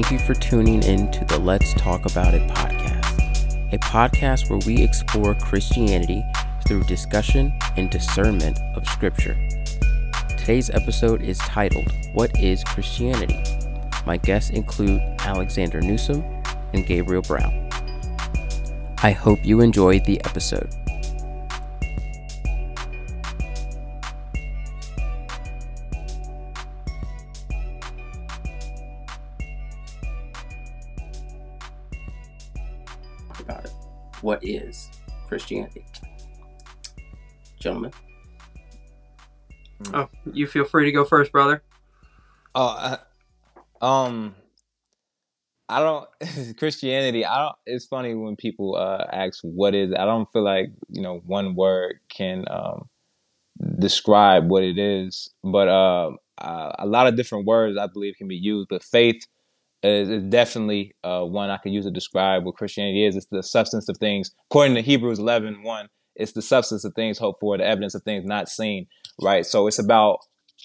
Thank you for tuning in to the Let's Talk About It podcast, a podcast where we explore Christianity through discussion and discernment of Scripture. Today's episode is titled, What is Christianity? My guests include Alexander Newsom and Gabriel Brown. I hope you enjoyed the episode. You feel free to go first, brother. Oh, uh, um, I don't Christianity. I don't. It's funny when people uh, ask what is. I don't feel like you know one word can um, describe what it is, but uh, uh, a lot of different words I believe can be used. But faith is, is definitely uh, one I can use to describe what Christianity is. It's the substance of things, according to Hebrews 11, 1, It's the substance of things hoped for, the evidence of things not seen. Right. So it's about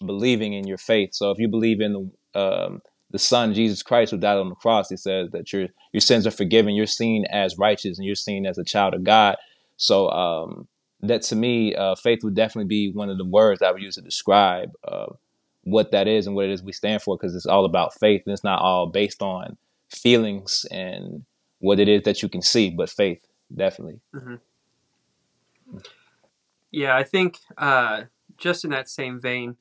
believing in your faith. So if you believe in the um, the Son Jesus Christ who died on the cross, he says that your your sins are forgiven. You're seen as righteous, and you're seen as a child of God. So um, that to me, uh, faith would definitely be one of the words I would use to describe uh, what that is and what it is we stand for, because it's all about faith, and it's not all based on feelings and what it is that you can see, but faith definitely. Mm-hmm. Yeah, I think uh, just in that same vein,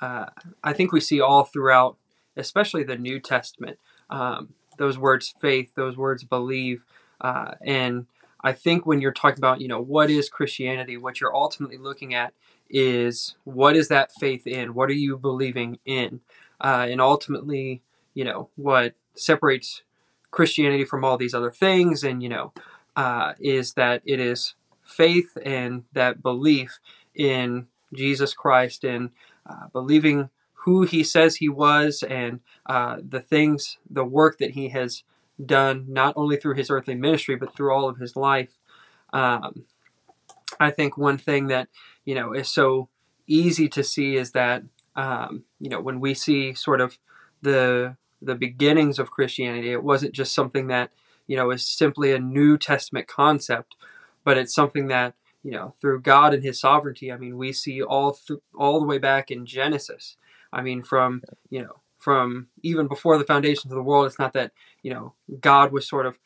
uh, I think we see all throughout, especially the New Testament, um, those words faith, those words believe. Uh, and I think when you're talking about, you know, what is Christianity, what you're ultimately looking at is what is that faith in? What are you believing in? Uh, and ultimately, you know, what separates Christianity from all these other things, and, you know, uh, is that it is faith and that belief in Jesus Christ and uh, believing who he says he was and uh, the things, the work that he has done, not only through his earthly ministry, but through all of his life. Um, I think one thing that, you know, is so easy to see is that, um, you know, when we see sort of the the beginnings of Christianity, it wasn't just something that, you know, is simply a New Testament concept, but it's something that you know through God and His sovereignty. I mean, we see all th- all the way back in Genesis. I mean, from you know from even before the foundations of the world. It's not that you know God was sort of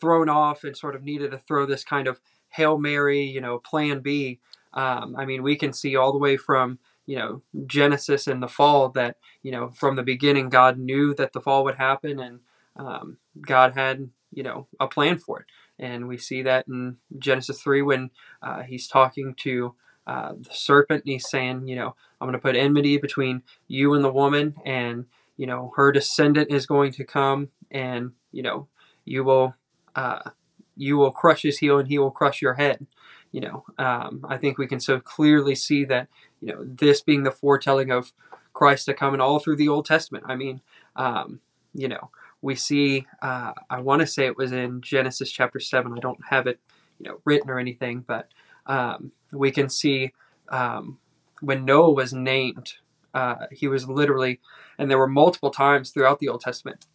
thrown off and sort of needed to throw this kind of hail mary, you know, plan B. Um, I mean, we can see all the way from you know Genesis and the fall that you know from the beginning God knew that the fall would happen and um, God had you know a plan for it and we see that in Genesis 3 when uh, he's talking to uh, the serpent and he's saying, you know, I'm going to put enmity between you and the woman, and, you know, her descendant is going to come, and, you know, you will. Uh, you will crush his heel and he will crush your head. You know, um, I think we can so clearly see that, you know, this being the foretelling of Christ to come and all through the Old Testament. I mean, um, you know, we see uh, i want to say it was in genesis chapter 7 i don't have it you know written or anything but um, we can see um, when noah was named uh, he was literally and there were multiple times throughout the old testament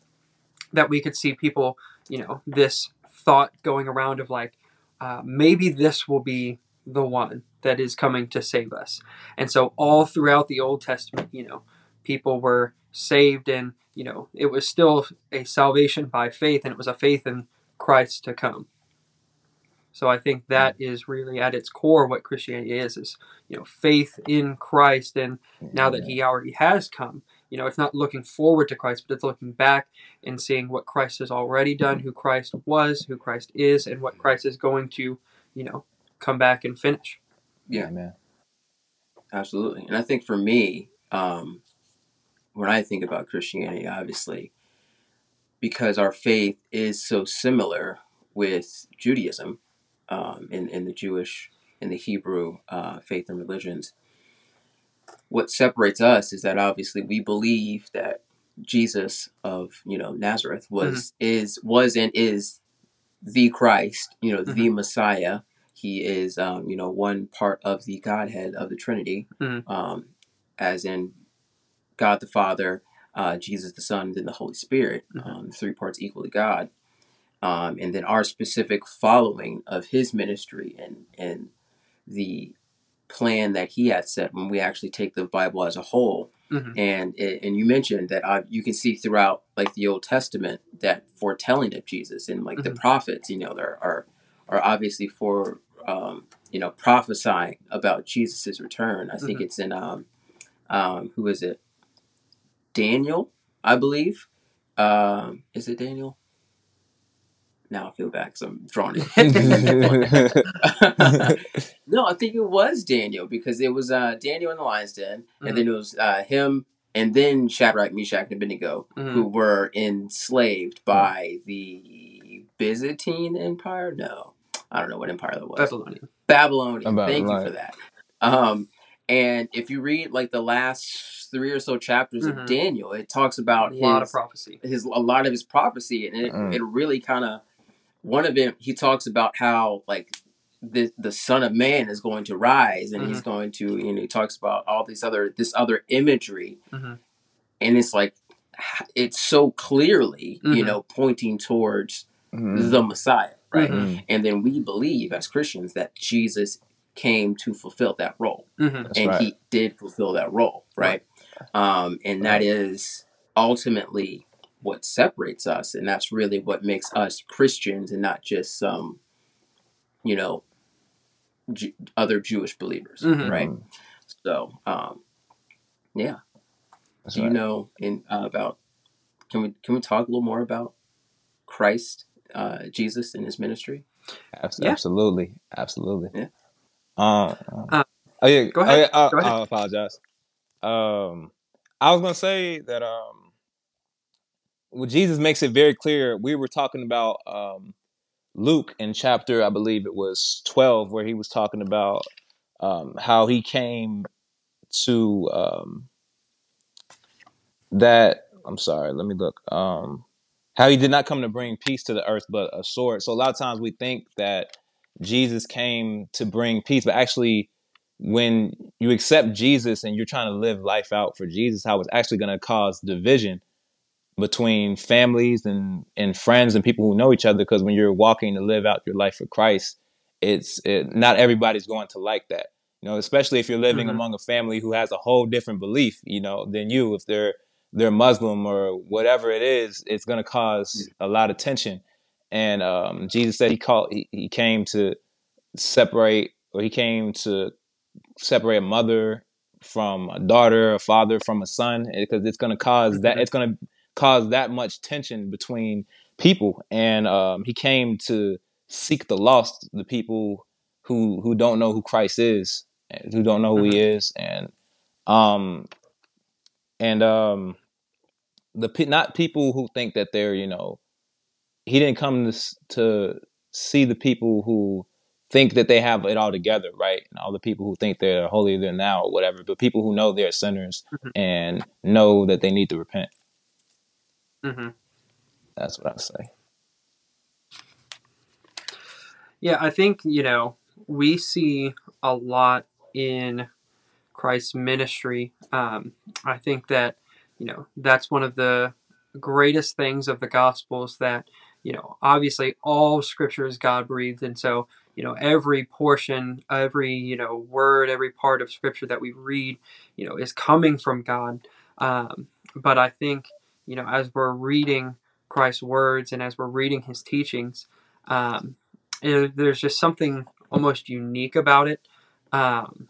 that we could see people you know this thought going around of like uh, maybe this will be the one that is coming to save us. And so all throughout the old testament you know people were saved and you know it was still a salvation by faith and it was a faith in christ to come. So i think that is really at its core what christianity is is you know faith in christ. And now that he already has come you know it's not looking forward to christ but it's looking back and seeing what christ has already done who christ was who christ is and what christ is going to you know come back and finish. Yeah man. Absolutely. And i think for me um when I think about Christianity, obviously, because our faith is so similar with Judaism um, in, in the Jewish and the Hebrew uh, faith and religions. What separates us is that obviously we believe that Jesus of you know Nazareth was mm-hmm. is was and is the Christ, you know, mm-hmm. the Messiah. He is um, you know one part of the Godhead of the Trinity, mm-hmm. um, as in God the Father, uh, Jesus the Son, and then the Holy Spirit, Mhm. um, three parts equally God, um, and then our specific following of His ministry and and the plan that He had set when we actually take the Bible as a whole. Mhm. And it, and you mentioned that uh, you can see throughout like the Old Testament that foretelling of Jesus and like the Mhm. prophets, you know, there are are obviously for um, you know prophesying about Jesus's return. I think Mhm. it's in um, um, who is it? Daniel, I believe. Um, is it Daniel? Now I feel bad because I'm drawing it. no, I think it was Daniel because it was uh, Daniel in the lion's den, Mhm. and then it was uh, him, and then Shadrach, Meshach, and Abednego, Mhm. who were enslaved by the Byzantine Empire. No, I don't know what empire that was. Babylonian. Babylonian. Thank you for that. Um, and if you read like the last three or so chapters Mhm. of Daniel, it talks about A about lot his, of prophecy. his a lot of his prophecy, and it, Mm. it really kind of one of it. He talks about how like the the Son of Man is going to rise, and he's Mm-hmm. going to you know he talks about all these other this other imagery, Mhm. and it's like it's so clearly you Mhm. know pointing towards Mhm. the Messiah, right? Mhm. Mhm. And then we believe as Christians that Jesus came to fulfill that role. Mhm. And right. he did fulfill that role, right? Um, and that is ultimately what separates us. And that's really what makes us Christians and not just some, you know, Ju- other Jewish believers, Mhm. right? Mhm. So, um, yeah. That's Do you right. know in uh, about? Can we can we talk a little more about Christ, uh, Jesus, and his ministry? Abs- Yeah. Absolutely, absolutely. Yeah. Um, Uh, oh yeah. go Oh, yeah, uh, Go ahead. I apologize. Um, I was gonna say that um, well, Jesus makes it very clear. We were talking about um, Luke in chapter, I believe it was twelve, where he was talking about um, how he came to um, that. I'm sorry. Let me look. Um, how he did not come to bring peace to the earth, but a sword. So a lot of times we think that Jesus came to bring peace, but actually, when you accept Jesus and you're trying to live life out for Jesus, how it's actually going to cause division between families and and friends and people who know each other. Because when you're walking to live out your life for Christ, it's it, not everybody's going to like that. You know, especially if you're living Mhm. among a family who has a whole different belief, you know, than you. If they're they're Muslim or whatever it is, it's going to cause a lot of tension. And um, Jesus said he called he, he came to separate or he came to separate a mother from a daughter, a father from a son, because it's going to cause that Mhm. it's going to cause that much tension between people. And um, he came to seek the lost, the people who who don't know who Christ is, who don't know who he is, and um and um the pe- not people who think that they're you know he didn't come to to see the people who think that they have it all together, right? And all the people who think they're holier than thou or whatever, but people who know they're sinners Mhm. and know that they need to repent. hmm That's what I say. Yeah, I think, you know, we see a lot in Christ's ministry. Um, I think that, you know, that's one of the greatest things of the Gospels that, you know, obviously all scripture is God breathed. And so, you know, every portion, every, you know, word, every part of scripture that we read, you know, is coming from God. Um, but I think, you know, as we're reading Christ's words and as we're reading his teachings, um, it, there's just something almost unique about it. Um,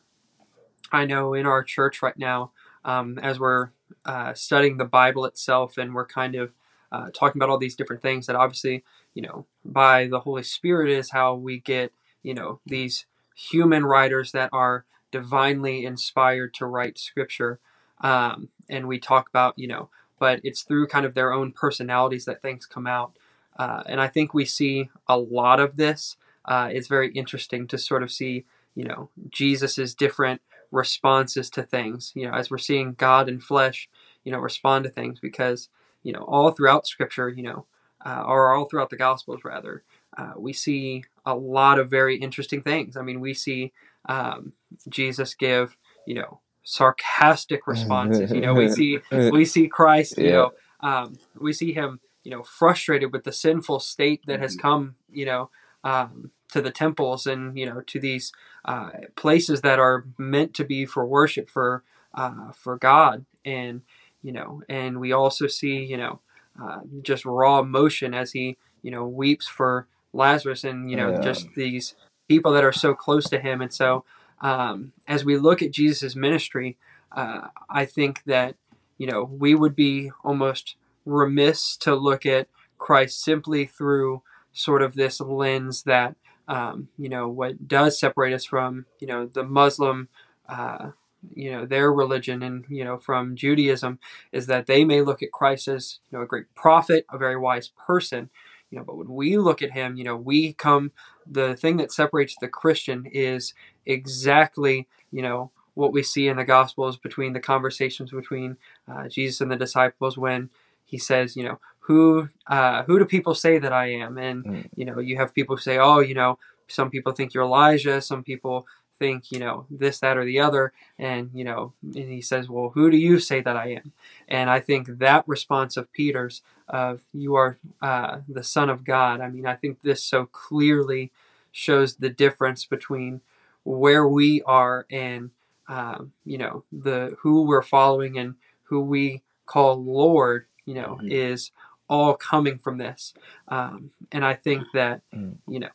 I know in our church right now, um, as we're uh, studying the Bible itself and we're kind of uh, talking about all these different things that obviously, you know, by the Holy Spirit is how we get, you know, these human writers that are divinely inspired to write scripture. Um, and we talk about, you know, but it's through kind of their own personalities that things come out. Uh, and I think we see a lot of this. Uh, it's very interesting to sort of see, you know, Jesus's different responses to things. You know, as we're seeing God in flesh, you know, respond to things because, you know, all throughout Scripture, you know, uh, or all throughout the Gospels rather, uh, we see a lot of very interesting things. I mean, we see um, Jesus give, you know, sarcastic responses. You know, we see we see Christ. You Yeah. know, um, we see him. You know, frustrated with the sinful state that has Mhm. come. You know, um, to the temples and you know to these uh, places that are meant to be for worship for uh, for God and you know and we also see you know uh, just raw emotion as he you know weeps for Lazarus and you know Yeah. just these people that are so close to him and so um, as we look at Jesus' ministry uh, I think that you know we would be almost remiss to look at Christ simply through sort of this lens that um, you know what does separate us from you know the Muslim uh, you know their religion and you know from Judaism is that they may look at Christ as you know a great prophet, a very wise person, you know, but when we look at him, you know, we come the thing that separates the Christian is exactly you know what we see in the Gospels between the conversations between uh, Jesus and the disciples when he says, you know, who uh, who do people say that I am? And Mm. you know, you have people say, oh, you know, some people think you're Elijah, some people think, you know, this, that, or the other, and you know, and he says, well, who do you say that I am? And I think that response of Peter's of you are uh, the Son of God. I mean, I think this so clearly shows the difference between where we are and um, you know the who we're following and who we call Lord. You know, Mhm. is all coming from this. Um, and I think that, Mm. you know,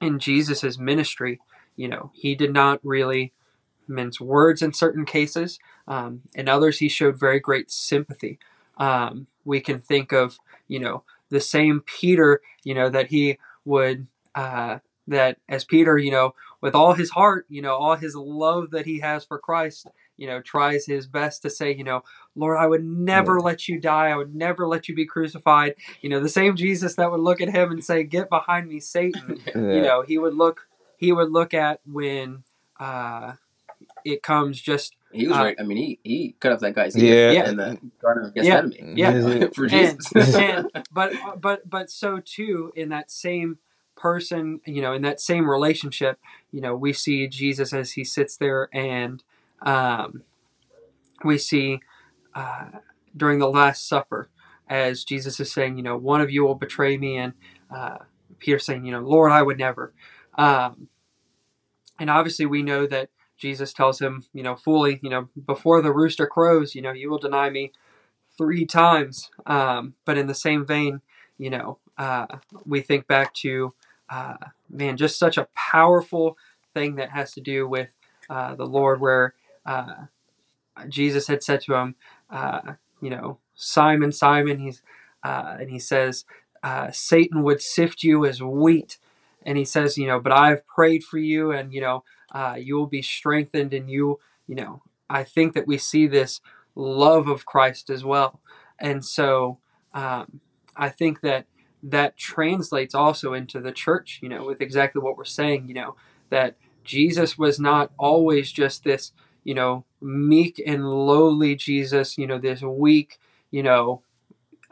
in Jesus' ministry, you know, he did not really mince words in certain cases. Um, in others, he showed very great sympathy. Um, we can think of, you know, the same Peter, you know, that he would, uh, that as Peter, you know, with all his heart, you know, all his love that he has for Christ, you know, tries his best to say, you know, Lord, I would never let you die. I would never let you be crucified. You know, the same Jesus that would look at him and say, Get behind me, Satan you know he would look he would look at when uh it comes just He was Uh, right. I mean, he, he cut off that guy's Yeah. ear Yeah. in the Garden of Yeah. Gethsemane. Yeah. for and, Jesus. and but but but so too in that same person you know in that same relationship you know we see jesus as he sits there and um we see uh during the last supper as jesus is saying you know one of you will betray me and uh peter saying you know lord i would never um and obviously we know that jesus tells him you know fully you know before the rooster crows you know you will deny me three times. Um, but in the same vein, you know, uh, we think back to, uh, man, just such a powerful thing that has to do with uh, the Lord, where uh, Jesus had said to him, uh, you know, Simon, Simon, he's, uh, and he says, Satan would sift you as wheat. And he says, you know, but I've prayed for you and, you know, uh, you will be strengthened and you, you know, I think that we see this love of Christ as well. And so um, I think that that translates also into the church, you know, with exactly what we're saying, you know, that Jesus was not always just this, you know, meek and lowly Jesus, you know, this weak, you know,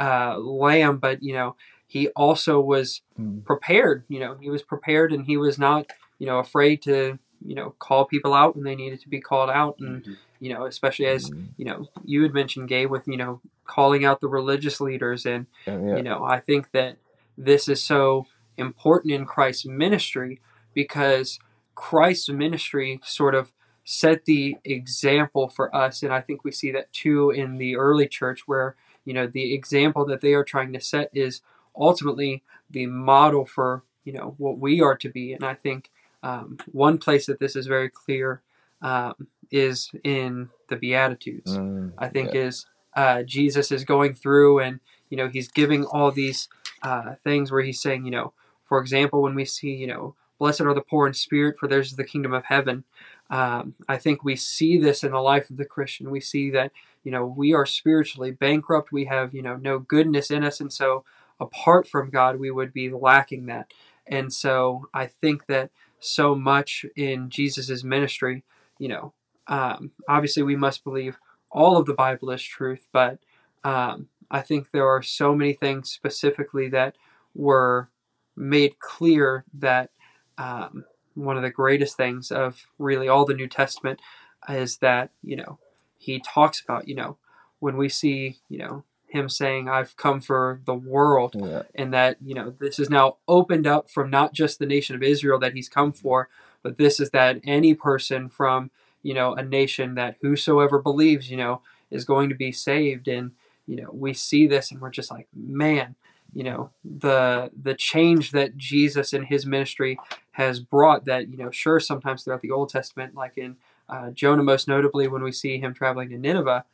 uh, lamb, but, you know, he also was Mm. prepared, you know, he was prepared and he was not, you know, afraid to, you know, call people out when they needed to be called out. And, Mhm. you know, especially as Mm. you know you had mentioned Gabe with you know calling out the religious leaders and Yeah. you know I think that this is so important in Christ's ministry because Christ's ministry sort of set the example for us and I think we see that too in the early church where you know the example that they are trying to set is ultimately the model for you know what we are to be and I think um, one place that this is very clear um, is in the Beatitudes. Mm. I think is uh, Jesus is going through and you know he's giving all these uh, things where he's saying you know for example when we see you know blessed are the poor in spirit for theirs is the kingdom of heaven um, I think we see this in the life of the Christian we see that you know we are spiritually bankrupt we have you know no goodness in us and so apart from God we would be lacking that. And so I think that so much in Jesus's ministry you know um, obviously we must believe all of the Bible is truth, but um, I think there are so many things specifically that were made clear that um, one of the greatest things of really all the New Testament is that you know he talks about you know when we see you know him saying i've come for the world Yeah. and that you know this is now opened up from not just the nation of israel that he's come for but this is that any person from you know a nation that whosoever believes you know is going to be saved and you know we see this and we're just like man you know the the change that jesus and his ministry has brought that you know sure sometimes throughout the old testament like in uh, jonah most notably when we see him traveling to nineveh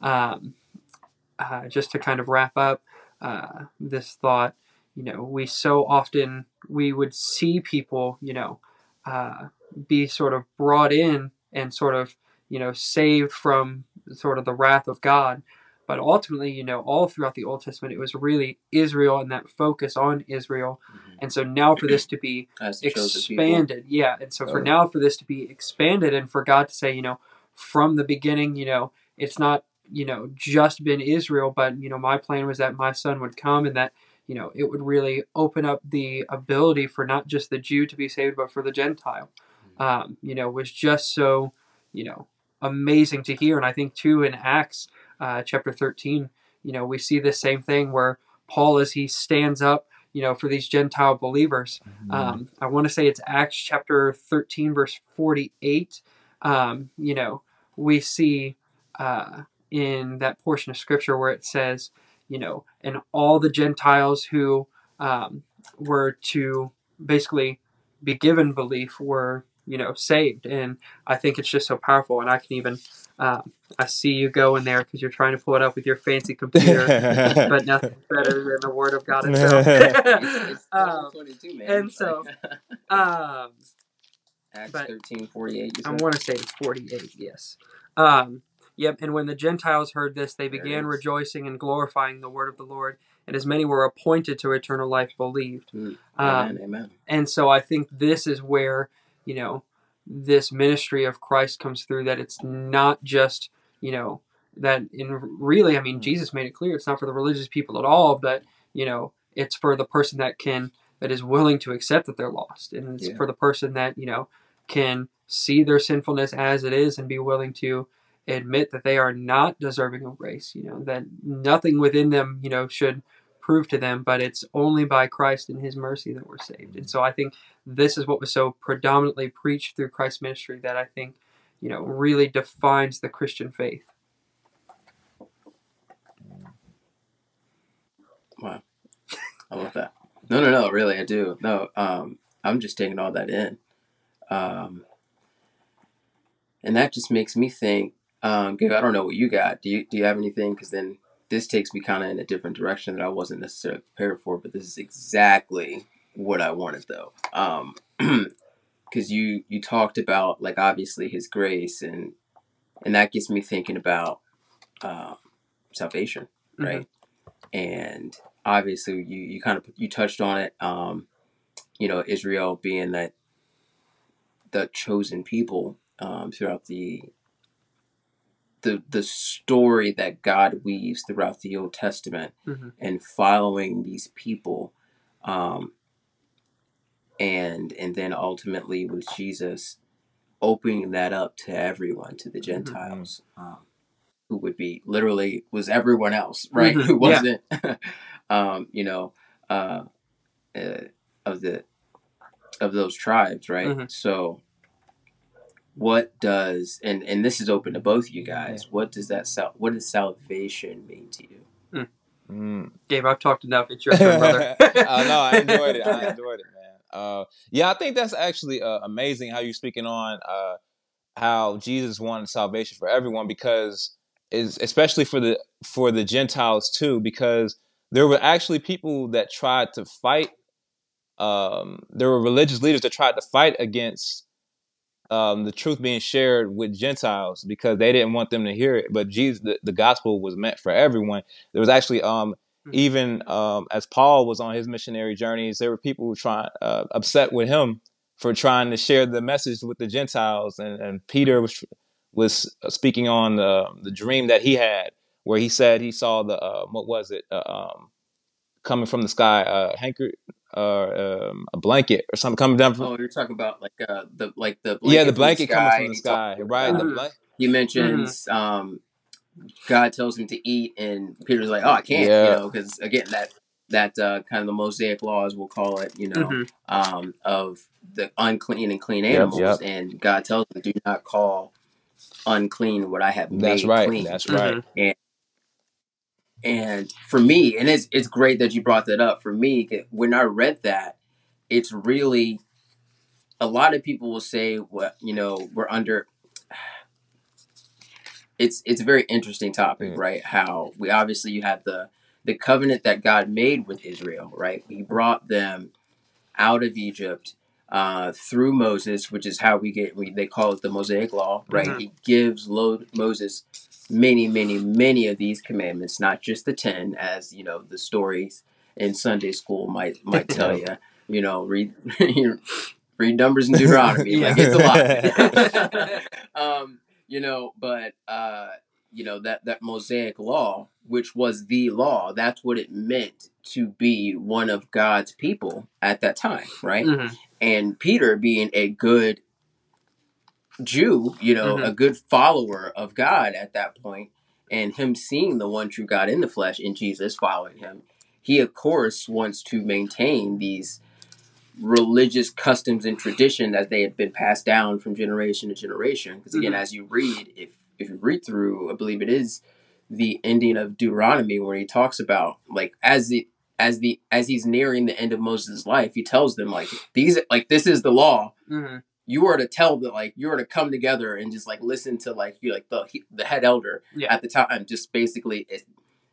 um, uh, just to kind of wrap up uh, this thought you know we so often we would see people you know uh, be sort of brought in and sort of you know saved from sort of the wrath of god but ultimately you know all throughout the old testament it was really israel and that focus on israel Mhm. and so now for this to be As the chosen people. expanded yeah and so for Oh. now for this to be expanded and for god to say you know from the beginning you know it's not you know just been israel but you know my plan was that my son would come and that you know it would really open up the ability for not just the jew to be saved but for the gentile. Um, you know was just so you know amazing to hear. And i think too in acts uh, chapter 13 you know we see the same thing where paul as he stands up you know for these gentile believers um, I want to say it's Acts chapter 13, verse 48. Um, you know, we see uh, in that portion of scripture where it says, you know, and all the Gentiles who um, were to basically be given belief were, you know, saved. And I think it's just so powerful. And I can even, um, I see you go in there because you're trying to pull it up with your fancy computer. but nothing better than the Word of God itself. It's, it's um, 22, man. and It's so- like- um, Acts but- thirteen forty eight. I want to say it's 48, yes. Um, yep, and when the Gentiles heard this, they There began rejoicing and glorifying the word of the Lord, and as many were appointed to eternal life believed. Um, Amen. Amen. and so I think this is where, you know, this ministry of Christ comes through that it's not just, you know, that in really, I mean, Hmm. Jesus made it clear it's not for the religious people at all, but, you know, it's for the person that can, that is willing to accept that they're lost. And it's Yeah. for the person that, you know, can see their sinfulness as it is and be willing to admit that they are not deserving of grace, you know, that nothing within them, you know, should prove to them, but it's only by Christ and His mercy that we're saved. And so I think this is what was so predominantly preached through Christ's ministry that I think, you know, really defines the Christian faith. Wow. I love that. No, no, no. Really, I do. No, um, I'm just taking all that in, um, and that just makes me think. Um, Gabe, I don't know what you got. Do you do you have anything? Because then this takes me kind of in a different direction that I wasn't necessarily prepared for. But this is exactly what I wanted, though. Um, because you you talked about like obviously His grace, and and that gets me thinking about uh, salvation, right? And obviously you, you kind of you touched on it um you know israel being that the chosen people um throughout the the the story that god weaves throughout the old testament Mhm. and following these people um and and then ultimately with jesus opening that up to everyone to the gentiles um, who would be literally was everyone else right Mhm. who wasn't um you know uh, uh of the of those tribes right Mhm. so what does and and this is open to both you guys what does that sal- what does salvation mean to you Mm. Gabe, I've talked enough. It's your turn, brother. uh, no, I enjoyed it. I enjoyed it, man. Uh, yeah, I think that's actually uh, amazing how you're speaking on uh, how Jesus wanted salvation for everyone because is especially for the for the Gentiles too because there were actually people that tried to fight. Um, there were religious leaders that tried to fight against um, the truth being shared with Gentiles because they didn't want them to hear it. But Jesus, the, the gospel was meant for everyone. There was actually um, Mhm. even um, as Paul was on his missionary journeys, there were people who trying uh, upset with him for trying to share the message with the Gentiles, and, and Peter was was speaking on the the dream that he had, where he said he saw the uh, what was it uh, um, coming from the sky, uh, hanker, or um, a blanket or something coming down from. Oh, you're talking about like uh, the like the yeah, the from blanket coming sky, from and the sky, about, right? The uh, Mhm. blanket. he mentions um, God tells him to eat, and Peter's like, "Oh, I can't," Yeah. you know, because again, that that uh, kind of the Mosaic laws, we'll call it, you know, Mhm. um, of the unclean and clean animals, yep. and God tells him, "Do not call unclean what I have That's made right. clean." That's right. Mhm. And for me, and it's it's great that you brought that up. For me, when I read that, it's really a lot of people will say, "What you know, we're under." It's it's a very interesting topic, Mm. right? How we obviously you have the the covenant that God made with Israel, right? He brought them out of Egypt uh, through Moses, which is how we get we they call it the Mosaic Law, right? Mhm. He gives Lo- Moses many, many, many of these commandments, not just the ten, as you know the stories in Sunday school might might tell you. You know, read read Numbers and Deuteronomy, like it's a lot. um, you know, but uh, you know that that Mosaic Law, which was the law, that's what it meant to be one of God's people at that time, right? Mhm. and Peter being a good Jew, you know, Mhm. a good follower of God at that point, and him seeing the one true God in the flesh in Jesus, following him, he of course wants to maintain these religious customs and tradition as they had been passed down from generation to generation. Because again, Mhm. as you read, if if you read through, I believe it is the ending of Deuteronomy where he talks about like as the as the as he's nearing the end of Moses' life, he tells them like these like this is the law. Mhm. You are to tell that like you are to come together and just like listen to like you like the the head elder Yeah. at the time, just basically ex-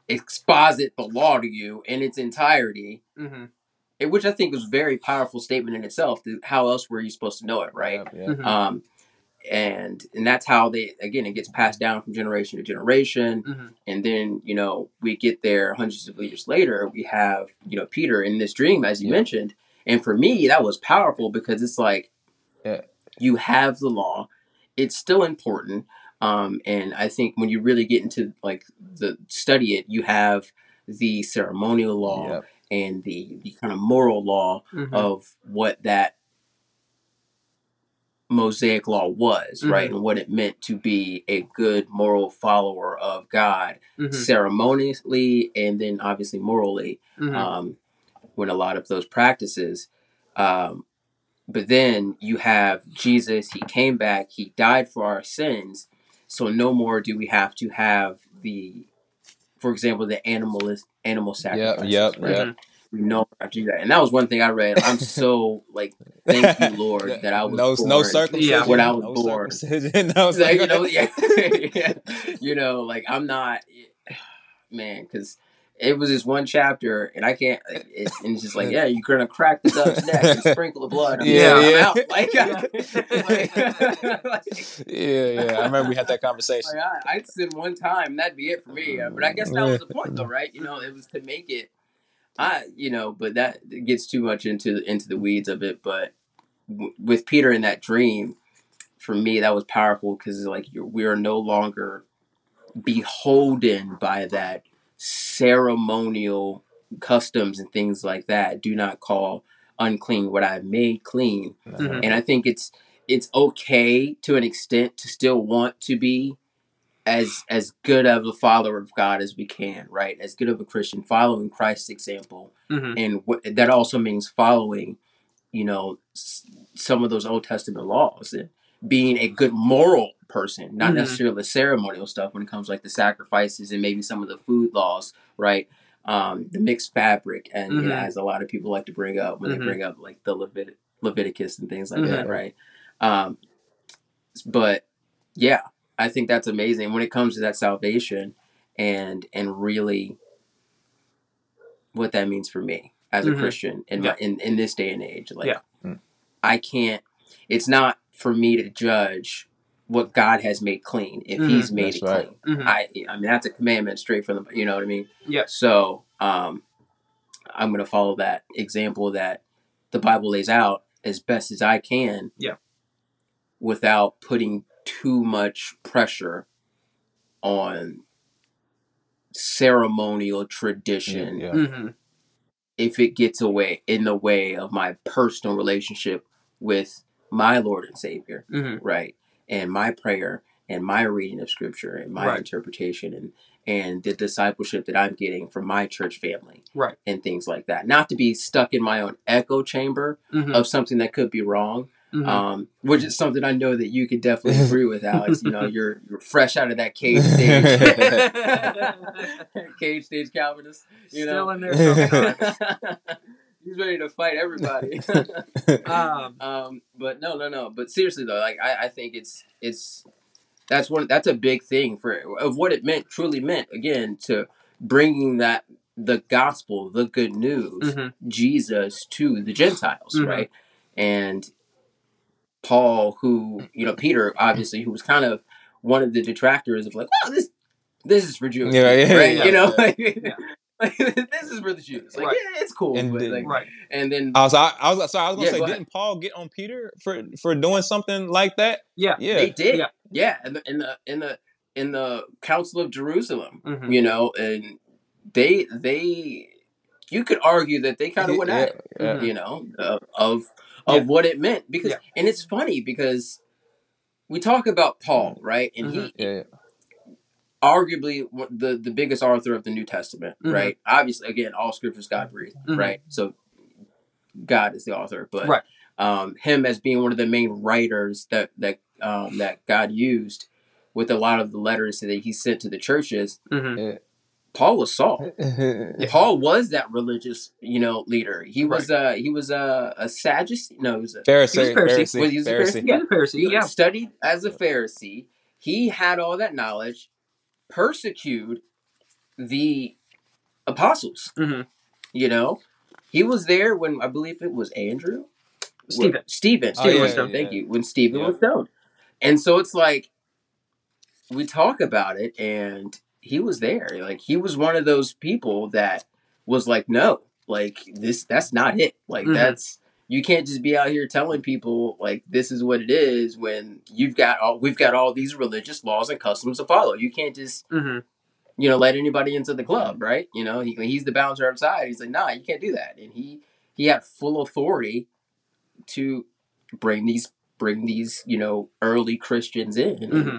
exposit the law to you in its entirety. Mhm. eh, Which I think was a very powerful statement in itself. How else were you supposed to know it, right? Yeah, yeah. Mhm. um, and and that's how they again it gets passed down from generation to generation Mhm. and then you know we get there hundreds of years later we have you know peter in this dream as you Yeah. mentioned and for me that was powerful because it's like Yeah. you have the law it's still important um, and i think when you really get into like the study it you have the ceremonial law Yep. and the, the kind of moral law Mhm. of what that Mosaic law was, right? Mhm. And what it meant to be a good moral follower of God, Mhm. ceremonially and then obviously morally, Mhm. um, when a lot of those practices. Um, but then you have Jesus, he came back, he died for our sins. So no more do we have to have the, for example, the animal animal Yep, yep, right? yep. We no more have to do that. And that was one thing I read. I'm so like Thank you, Lord, that I was no, no born circumcision. when I was no born. circumcision. no It's like, you know, yeah, yeah. you know, like I'm not, man, because it was this one chapter, and I can't. It, and it's just like, yeah, you're gonna crack the dove's neck and sprinkle the blood. I'm, Yeah, I'm yeah. out. Like, Yeah. like, like, yeah, yeah. I remember we had that conversation. like, I, I'd sin one time, that'd be it for me. Uh, But I guess that was the point, though, right? You know, it was to make it. I, you know, but that gets too much into into the weeds of it. But w- with Peter in that dream, for me, that was powerful because like you're, we are no longer beholden by that ceremonial customs and things like that. Do not call unclean what I've made clean. Mhm. And I think it's it's okay to an extent to still want to be as as good of a follower of God as we can, right? As good of a Christian, following Christ's example, Mhm. and what, that also means following, you know, s- some of those Old Testament laws and being a good moral person, not Mhm. necessarily the ceremonial stuff when it comes like the sacrifices and maybe some of the food laws, right? Um, the mixed fabric, and you know, Mhm. as a lot of people like to bring up when Mhm. they bring up like the Levit- Leviticus and things like that, right? Um, but yeah, I think that's amazing when it comes to that salvation and and really what that means for me as a Mhm. Christian in Yeah. my, in in this day and age. Like Yeah. Mm. I can't. It's not for me to judge what God has made clean if Mhm. He's made That's it right. clean. Mhm. I I mean that's a commandment straight from the you know what I mean. Yeah. So um, I'm gonna follow that example that the Bible lays out as best as I can. Yeah. Without putting too much pressure on ceremonial tradition Yeah. Mhm. if it gets away in the way of my personal relationship with my Lord and Savior, hmm right? And my prayer and my reading of scripture and my Right. interpretation and and the discipleship that I'm getting from my church family Right. and things like that. Not to be stuck in my own echo chamber hmm of something that could be wrong, hmm um, which is something I know that you could definitely agree with, Alex. You know, you're you're fresh out of that cage stage, cage stage Calvinist. You Still know, in there. He's ready to fight everybody. um, um, but no, no, no. But seriously though, like I, I think it's it's that's one that's a big thing for of what it meant truly meant again to bringing that the gospel, the good news, mhm, Jesus to the Gentiles, Mhm. right? And Paul, who you know, Peter, obviously, who was kind of one of the detractors of like, well, this this is for Jews, Yeah, yeah, right? yeah, you know, yeah. like, this is for the Jews. Like, Right. yeah, it's cool, And but, then- like, Right. and then I was, I, I was, sorry, I was gonna Yeah, say, go didn't Paul get on Peter for for doing something like that? Yeah. Yeah, they did, Yeah. yeah, in the in the in the in the Council of Jerusalem, mhm. you know, and they they you could argue that they kind of went yeah, at it. yeah. Mhm. you know, uh, of Yeah. of what it meant. Because Yeah. and it's funny because we talk about Paul, right? And he yeah, yeah. Arguably the the biggest author of the New Testament, Mhm. right? Obviously, again, all scriptures God breathed, Mhm. right? So God is the author, but Right. um, him as being one of the main writers that that um, that God used with a lot of the letters that he sent to the churches. Mhm. Paul was Saul. Yeah. Paul was that religious, you know, leader. He was uh he was a a Sadducee. No, he was a Pharisee, He was Pharisee. Pharisee, Was he a Pharisee. Pharisee? Yeah, the Pharisee. he Yeah. studied as a Pharisee. He had all that knowledge, persecuted the apostles. Mhm. You know, he was there when I believe it was Andrew, Stephen. Stephen, Oh, Stephen yeah, was stoned. yeah. Thank you. When Stephen Yeah. was stoned, and so it's like we talk about it, and he was there. Like he was one of those people that was like, no, like this, that's not it. Like Mhm. that's you can't just be out here telling people like this is what it is when you've got all we've got all these religious laws and customs to follow. You can't just hmm you know let anybody into the club, right? You know he he's the bouncer outside. He's like, nah, you can't do that, and he he had full authority to bring these bring these you know early Christians in and, hmm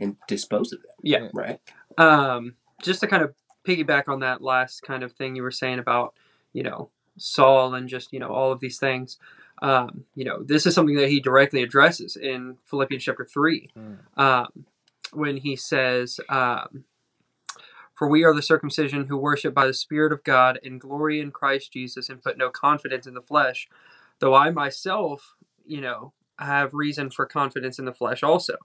and dispose of them. Yeah. right. Um, just to kind of piggyback on that last kind of thing you were saying about, you know, Saul and just, you know, all of these things. Um, you know, this is something that he directly addresses in Philippians chapter 3 Mm. um, when he says, um, For we are the circumcision who worship by the Spirit of God and glory in Christ Jesus and put no confidence in the flesh, though I myself, you know, have reason for confidence in the flesh also.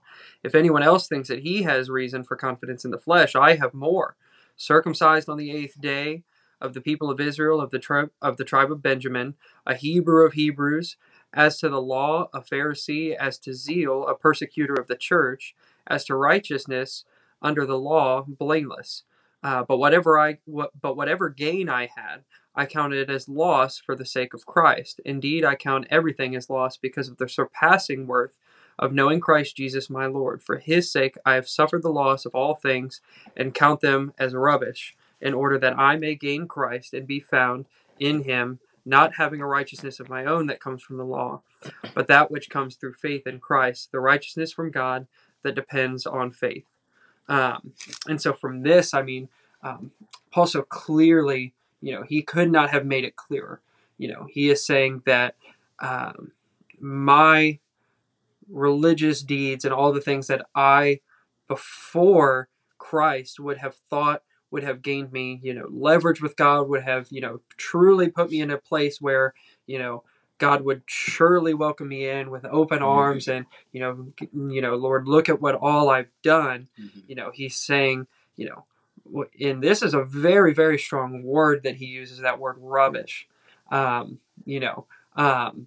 If anyone else thinks that he has reason for confidence in the flesh, I have more. Circumcised on the eighth day of the people of Israel, of the tribe of the tribe of Benjamin, a Hebrew of Hebrews, as to the law, a Pharisee, as to zeal, a persecutor of the church, as to righteousness under the law, blameless. Uh, but whatever I, what, but whatever gain I had, I counted as loss for the sake of Christ. Indeed, I count everything as loss because of the surpassing worth of knowing Christ Jesus my Lord. For his sake I have suffered the loss of all things and count them as rubbish, in order that I may gain Christ and be found in him, not having a righteousness of my own that comes from the law, but that which comes through faith in Christ, the righteousness from God that depends on faith. Um, and so from this, I mean, um, Paul so clearly, you know, he could not have made it clearer. You know, he is saying that um, my religious deeds and all the things that I, before Christ, would have thought would have gained me, you know, leverage with God, would have, you know, truly put me in a place where, you know, God would surely welcome me in with open arms and, you know, you know, Lord, look at what all I've done. You know, he's saying, you know, and this is a very, very strong word that he uses that word rubbish. Um, you know, um,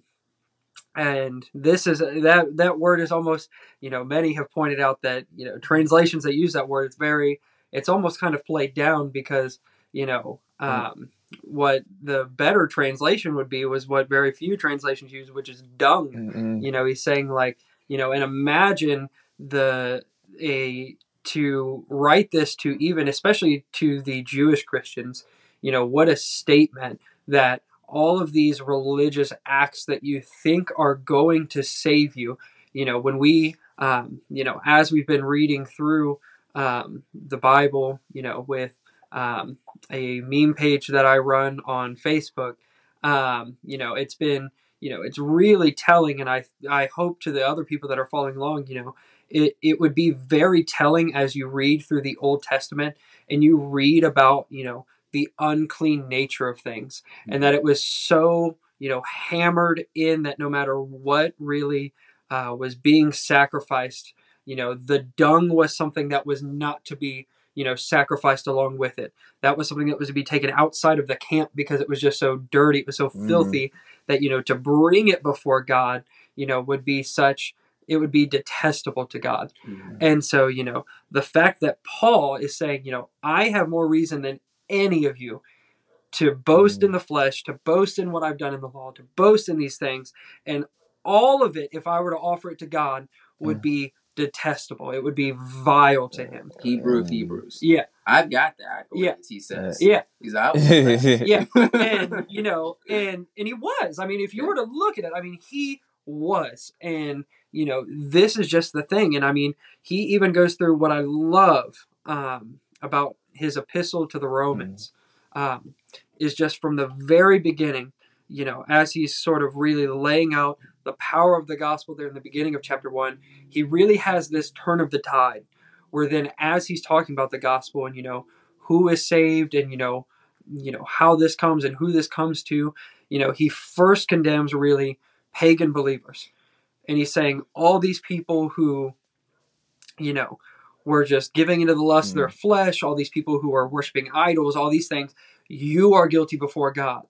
and this is that that word is almost you know many have pointed out that you know translations that use that word it's very it's almost kind of played down because you know um, what the better translation would be was what very few translations use which is dung Mm-mm. you know he's saying like you know and imagine the a to write this to even especially to the jewish christians you know what a statement that all of these religious acts that you think are going to save you, you know, when we, um, you know, as we've been reading through um, the Bible, you know, with um, a meme page that I run on Facebook, um, you know, it's been, you know, it's really telling, and I, I hope to the other people that are following along, you know, it, it would be very telling as you read through the Old Testament and you read about, you know, the unclean nature of things and that it was so, you know, hammered in that no matter what really uh, was being sacrificed, you know, the dung was something that was not to be, you know, sacrificed along with it. That was something that was to be taken outside of the camp because it was just so dirty, it was so Mm. filthy that, you know, to bring it before God, you know, would be such, it would be detestable to God. Mhm. And so, you know, the fact that Paul is saying, you know, I have more reason than any of you to boast Mm. in the flesh, to boast in what I've done in the law, to boast in these things. And all of it, if I were to offer it to God, would Mm. be detestable. It would be vile to him. Hebrew of Mm. Hebrews. Yeah, I've got that. accolades, Yeah. he says. yeah, He's out. yeah. And you know, and and he was. I mean, if you were to look at it, I mean, he was. And you know, this is just the thing. And I mean, he even goes through what I love um, about his epistle to the Romans um, is just from the very beginning. You know, as he's sort of really laying out the power of the gospel there in the beginning of chapter one, he really has this turn of the tide, where then as he's talking about the gospel and you know who is saved and you know you know how this comes and who this comes to you know he first condemns really pagan believers. And he's saying all these people who you know were just giving into the lust of their mm. flesh all these people who are worshiping idols all these things you are guilty before god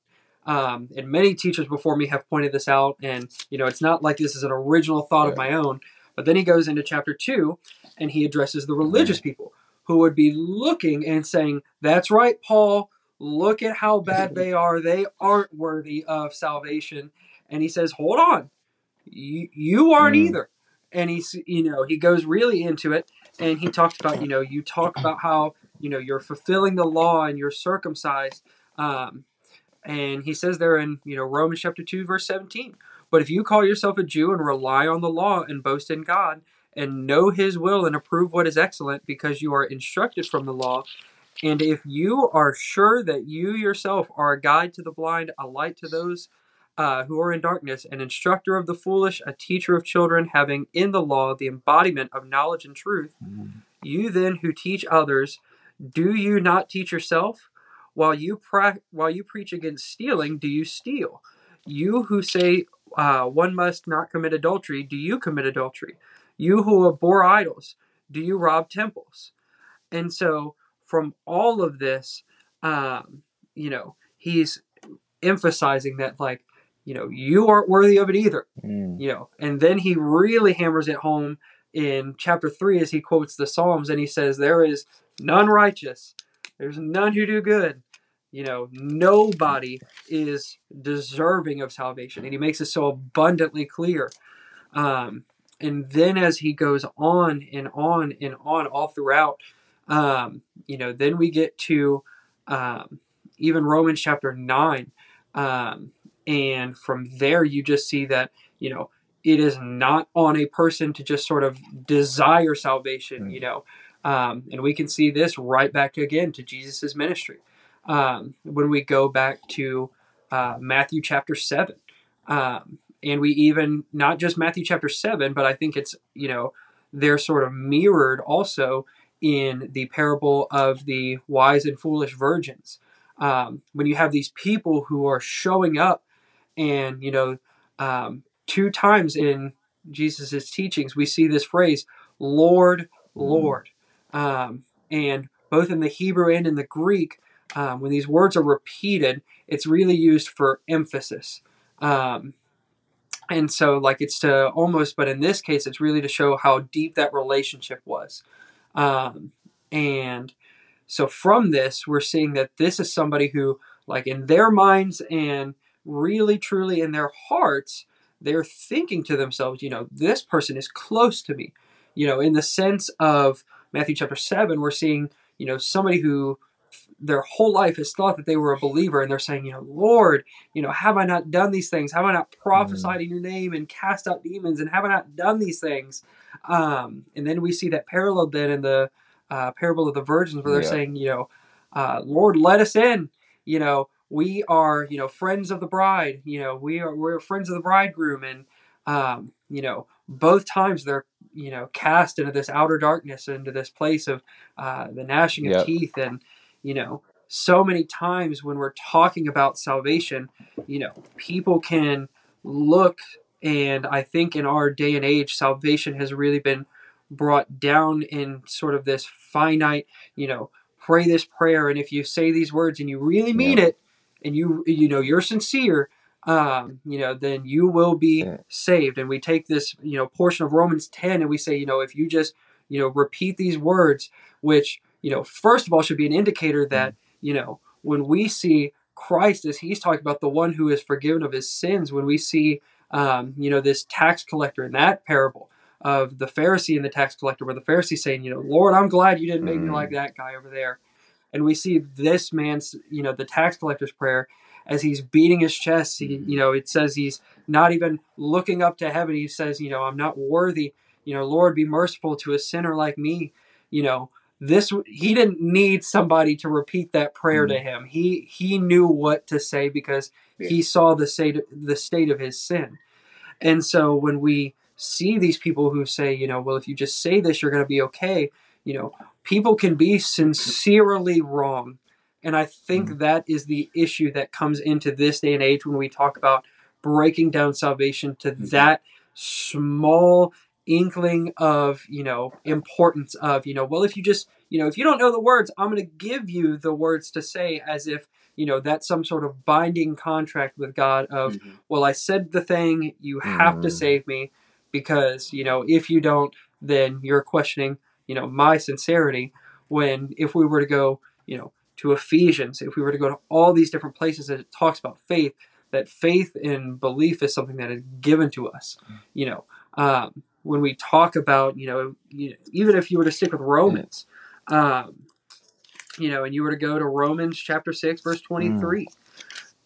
um, and many teachers before me have pointed this out and you know it's not like this is an original thought of my own but then he goes into chapter 2 and he addresses the religious people who would be looking and saying that's right paul. Look at how bad they are. They aren't worthy of salvation. And he says hold on. You, you aren't Mm. either. And he's you know he goes really into it and he talks about you know you talk about how you know you're fulfilling the law and you're circumcised um, and he says there in you know romans chapter 2 verse 17 but if you call yourself a jew and rely on the law and boast in god and know his will and approve what is excellent because you are instructed from the law and if you are sure that you yourself are a guide to the blind a light to those uh, who are in darkness, an instructor of the foolish, a teacher of children, having in the law the embodiment of knowledge and truth. You then who teach others, do you not teach yourself? While you pra- while you preach against stealing, do you steal? You who say uh, one must not commit adultery, do you commit adultery? You who abhor idols, do you rob temples? And so, from all of this, um, you know, he's emphasizing that, like, you know, you aren't worthy of it either Mm. you know and then he really hammers it home in chapter 3 as he quotes the psalms and he says there is none righteous there's none who do good. You know nobody is deserving of salvation and he makes it so abundantly clear. Um, and then as he goes on and on and on all throughout um, you know then we get to um, even romans chapter 9 um, and from there you just see that you know it is not on a person to just sort of desire salvation you know um, and we can see this right back again to jesus' ministry. Um, when we go back to uh, matthew chapter 7 um, and we even not just matthew chapter 7 but i think it's you know they're sort of mirrored also in the parable of the wise and foolish virgins. Um, when you have these people who are showing up and you know um, two times in jesus' teachings we see this phrase lord lord um, and both in the hebrew and in the greek um, when these words are repeated it's really used for emphasis. Um, and so like it's to almost but in this case it's really to show how deep that relationship was. Um, and so from this we're seeing that this is somebody who like in their minds and really truly in their hearts they're thinking to themselves you know this person is close to me. You know in the sense of matthew chapter 7 we're seeing you know somebody who their whole life has thought that they were a believer and they're saying, you know, Lord, you know, have I not done these things? Have I not prophesied in your name and cast out demons? And have I not done these things? Um, and then we see that parallel then in the uh, parable of the virgins where they're Yeah. saying, you know, uh, Lord, let us in. You know, we are, you know, friends of the bride. You know, we are we're friends of the bridegroom, and um, you know, both times they're you know cast into this outer darkness, into this place of uh, the gnashing of Yep. teeth, and you know, so many times when we're talking about salvation, you know, people can look, and I think in our day and age, salvation has really been brought down in sort of this finite, you know, pray this prayer, and if you say these words and you really mean Yeah. it, and you you know you're sincere, um, you know, then you will be saved. And we take this, you know, portion of Romans 10 and we say, you know, if you just, you know, repeat these words, which, you know, first of all should be an indicator that, you know, when we see Christ as he's talking about the one who is forgiven of his sins, when we see, um, you know, this tax collector in that parable of the Pharisee and the tax collector, where the Pharisee saying, you know, Lord, I'm glad you didn't make me Mm. like that guy over there. And we see this man's, you know, the tax collector's prayer as he's beating his chest. He, you know, it says he's not even looking up to heaven. He says, you know, I'm not worthy. You know, Lord, be merciful to a sinner like me. You know, this he didn't need somebody to repeat that prayer to mm-hmm. him. He he knew what to say because he saw the state the state of his sin. And so when we see these people who say, you know, well, if you just say this, you're going to be okay. You know, people can be sincerely wrong. And I think that is the issue that comes into this day and age when we talk about breaking down salvation to that small inkling of, you know, importance of, you know, well, if you just, you know, if you don't know the words, I'm going to give you the words to say as if, you know, that's some sort of binding contract with God of, Mhm. well, I said the thing, you have to Mm. save me because, you know, if you don't, then you're questioning, you know, my sincerity. When if we were to go, you know, to Ephesians, if we were to go to all these different places that it talks about faith, that faith and belief is something that is given to us. You know, um, when we talk about, you know, you know, even if you were to stick with Romans, um, you know, and you were to go to Romans chapter 6, verse 23,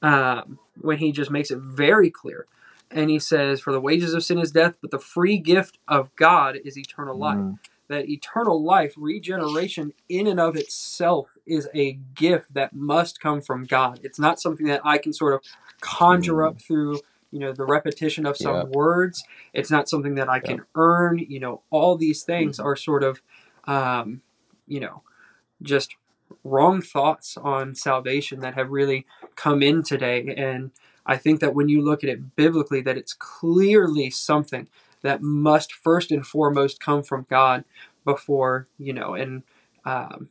um, when he just makes it very clear. And he says, For the wages of sin is death, but the free gift of God is eternal life. Mm. That eternal life, regeneration in and of itself, is a gift that must come from God. It's not something that I can sort of conjure Mm. up through, you know, the repetition of some Yeah. words. It's not something that I can earn. You know, all these things are sort of, um, you know, just wrong thoughts on salvation that have really come in today. And I think that when you look at it biblically, that it's clearly something that must first and foremost come from God before, you know, and um,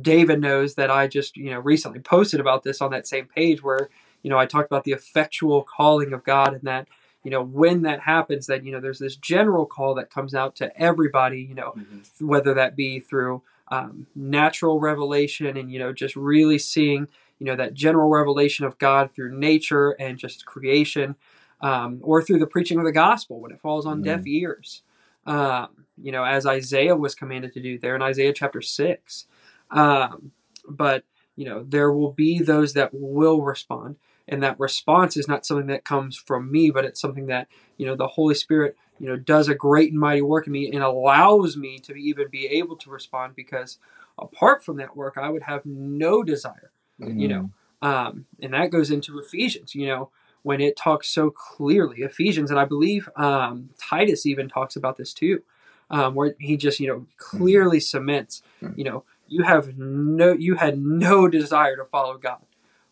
David knows that I just, you know, recently posted about this on that same page where, you know, I talked about the effectual calling of God and that, you know, when that happens, that, you know, there's this general call that comes out to everybody, you know, Mhm. whether that be through um, natural revelation and, you know, just really seeing, you know, that general revelation of God through nature and just creation, um, or through the preaching of the gospel when it falls on deaf ears. Um, you know, as Isaiah was commanded to do there in Isaiah chapter 6. Um, but, you know, there will be those that will respond. And that response is not something that comes from me, but it's something that, you know, the Holy Spirit, you know, does a great and mighty work in me and allows me to even be able to respond because apart from that work, I would have no desire you know um, and that goes into ephesians you know when it talks so clearly. Ephesians and i believe um, titus even talks about this too um, where he just you know clearly cements you know you have no you had no desire to follow god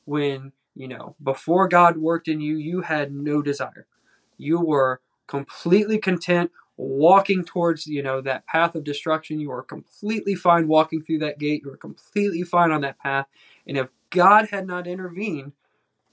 when you know before god worked in you you had no desire. You were completely content walking towards you know that path of destruction. You were completely fine walking through that gate. You were completely fine on that path. And if god had not intervened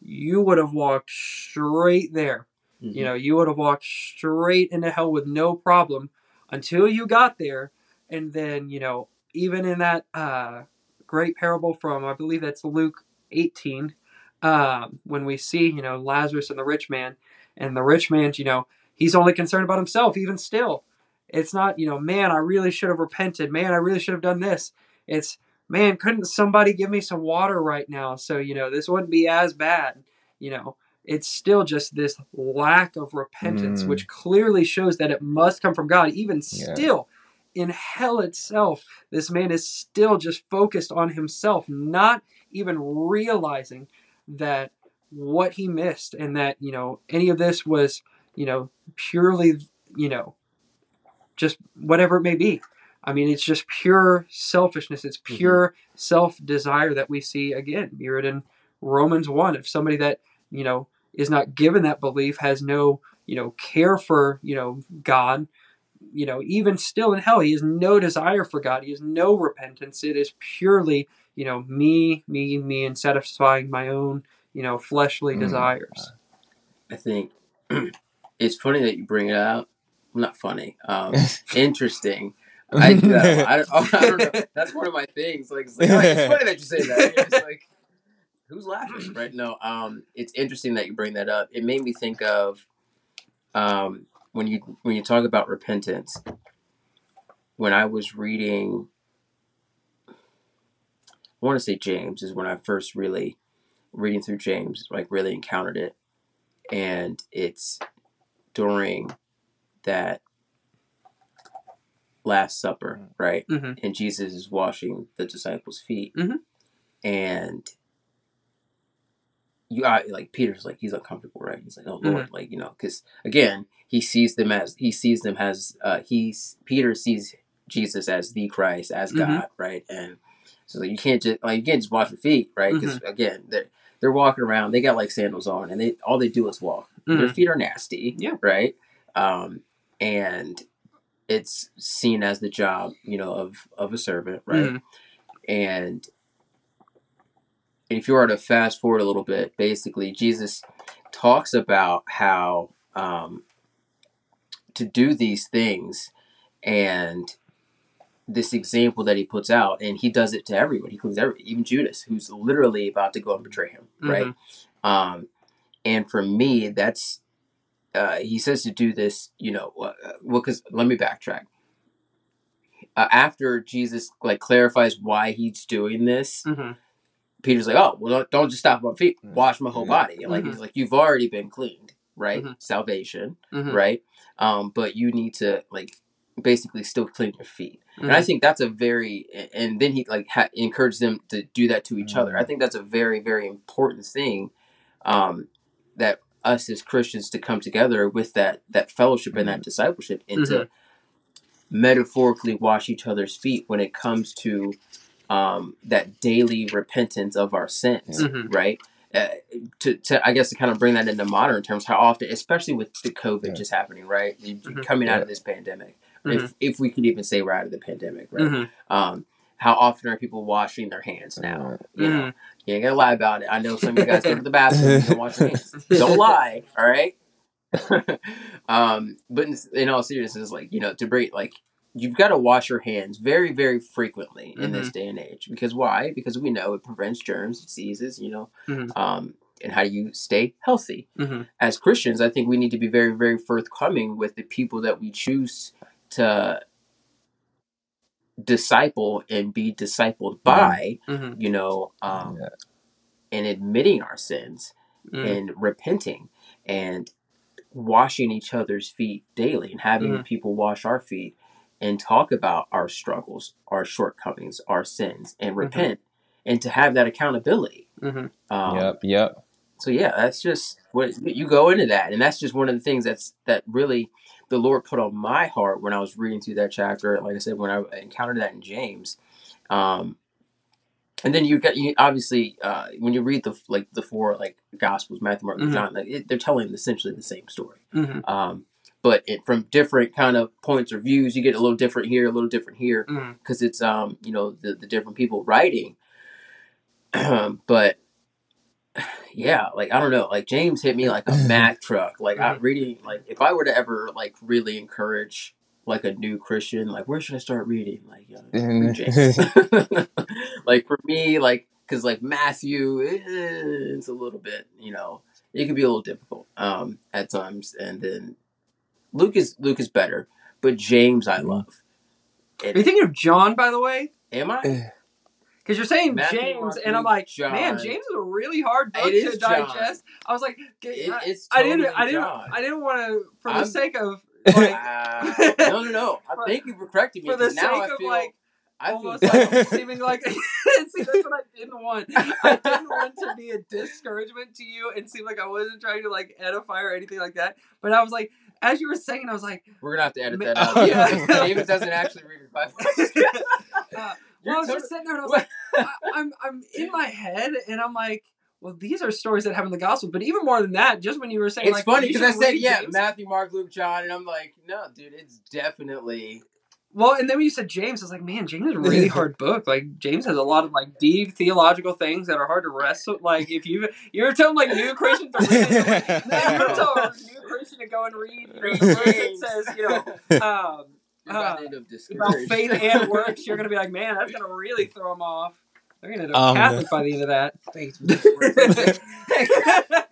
you would have walked straight there. Mhm. you know you would have walked straight into hell with no problem until you got there. And then you know even in that uh, great parable from i believe that's luke 18 um, when we see you know lazarus and the rich man and the rich man you know he's only concerned about himself even still. It's not you know man i really should have repented. Man i really should have done this. It's man, couldn't somebody give me some water right now? So, you know, this wouldn't be as bad. You know, it's still just this lack of repentance, Mm. which clearly shows that it must come from God. Even Yeah. still, in hell itself, this man is still just focused on himself, not even realizing that what he missed and that, you know, any of this was, you know, purely, you know, just whatever it may be. I mean, it's just pure selfishness. It's pure self desire that we see again mirrored in Romans 1. If somebody that, you know, is not given that belief, has no, you know, care for, you know, God, you know, even still in hell, he has no desire for God. He has no repentance. It is purely, you know, me, me, me, and satisfying my own, you know, fleshly Mm. desires. I think it's funny that you bring it out. Not funny. Um, interesting. I do that. I, don't, I don't know. That's one of my things. Like, it's, like, oh, it's funny that you say that. It's like, who's laughing, right? No. Um, it's interesting that you bring that up. It made me think of, um, when you when you talk about repentance. When I was reading, I want to say James is when I first really reading through James, like really encountered it, and it's during that Last Supper, right? hmm and Jesus is washing the disciples' feet, Mhm. and you I, like Peter's like he's uncomfortable, right? He's like, oh Lord, like you know, because again, he sees them as he sees them as uh, he's Peter sees Jesus as the Christ, as Mhm. God, right? And so like, you can't just like you can't just wash your feet, right? Because again, they're they're walking around, they got like sandals on, and they all they do is walk. Their feet are nasty, Yeah. right? Um, and it's seen as the job, you know, of of a servant, right? Mhm. And if you were to fast forward a little bit, basically Jesus talks about how um, to do these things and this example that he puts out, and he does it to everyone. He includes every, even Judas, who's literally about to go and betray him, right? Um, and for me, that's uh, he says to do this, you know, uh, well, because let me backtrack. Uh, after Jesus like clarifies why he's doing this, Mhm. Peter's like, "Oh, well, don't, don't just stop my feet. Wash my whole Yeah. body." Like he's like, "You've already been cleaned, right? Mhm. Salvation, Mhm. right? Um, but you need to like basically still clean your feet." And I Mhm. think that's a very and then he like ha- encouraged them to do that to each other. I think that's a very very important thing um, that us as Christians to come together with that that fellowship and that discipleship and to metaphorically wash each other's feet when it comes to um, that daily repentance of our sins, Mhm. right? Uh, to, to I guess to kind of bring that into modern terms, how often, especially with the COVID Yeah. just happening, right? Mhm. Coming out Yeah. of this pandemic, if if we could even say we're out of the pandemic, right? Mhm. Um, how often are people washing their hands now? You know, Mhm. you ain't gonna lie about it. I know some of you guys go to the bathroom and wash your hands. Don't lie, all right? um, but in, in all seriousness, like you know, to break like you've got to wash your hands very, very frequently in this day and age. Because why? Because we know it prevents germs, diseases, you know, Mhm. um, and how do you stay healthy? Mhm. As Christians, I think we need to be very, very forthcoming with the people that we choose to disciple and be discipled by, Mhm. you know, um, Yeah. and admitting our sins Mhm. and repenting and washing each other's feet daily and having Mhm. people wash our feet and talk about our struggles, our shortcomings, our sins, and repent and to have that accountability. Mhm. Um, yep, yep. So yeah, that's just what you go into that, and that's just one of the things that's that really the Lord put on my heart when I was reading through that chapter. Like I said, when I encountered that in James, um, and then you got you obviously uh, when you read the like the four like Gospels, Matthew, Mark, and Mhm. John, like it, they're telling essentially the same story, Mhm. um, but it, from different kind of points or views. You get a little different here, a little different here, because it's um you know the the different people writing, but yeah, like I don't know, like James hit me like a Mack truck. Like I Mhm. reading, like if I were to ever like really encourage like a new Christian, like where should I start reading? Like read James. like for me, like because like Matthew is a little bit, you know, it can be a little difficult um at times, and then Luke is Luke is better, but James I Mhm. love. Are you thinking of John, by the way? Am I? Because you're saying Matthew, James, and I'm like, John. man, James is a really hard book to John. digest. I was like, It- I, it's I didn't, I didn't, John. I didn't want to, for the I'm- sake of like, Ah, no, no, no. I thank you for correcting me. for the now I sake of feel, like I feel almost like seeming like see that's what I didn't want. I didn't want to be a discouragement to you and seem like I wasn't trying to like edify or anything like that. But I was like, as you were saying, I was like, We're gonna have to edit that out. Yeah. Yeah. David doesn't actually read his Bible. uh, You're well, I was tot- just sitting there and I was like, I, I'm I'm in my head and I'm like. Well, these are stories that happen in the gospel, but even more than that, just when you were saying, It's like, funny because I said, yeah, James. Matthew, Mark, Luke, John, and I'm like, no, dude, it's definitely. Well, and then when you said James, I was like, man, James is a really hard book. Like James has a lot of like deep theological things that are hard to wrestle. Like if you you're telling like new Christians to read it, no, you're telling a new Christian to go and read you know, the verse that says, you know, um, about Uh, to end up about discouraged. faith and works, you're gonna be like, man, that's gonna really throw them off. They're gonna end up Um, Catholic by the end of that. Faith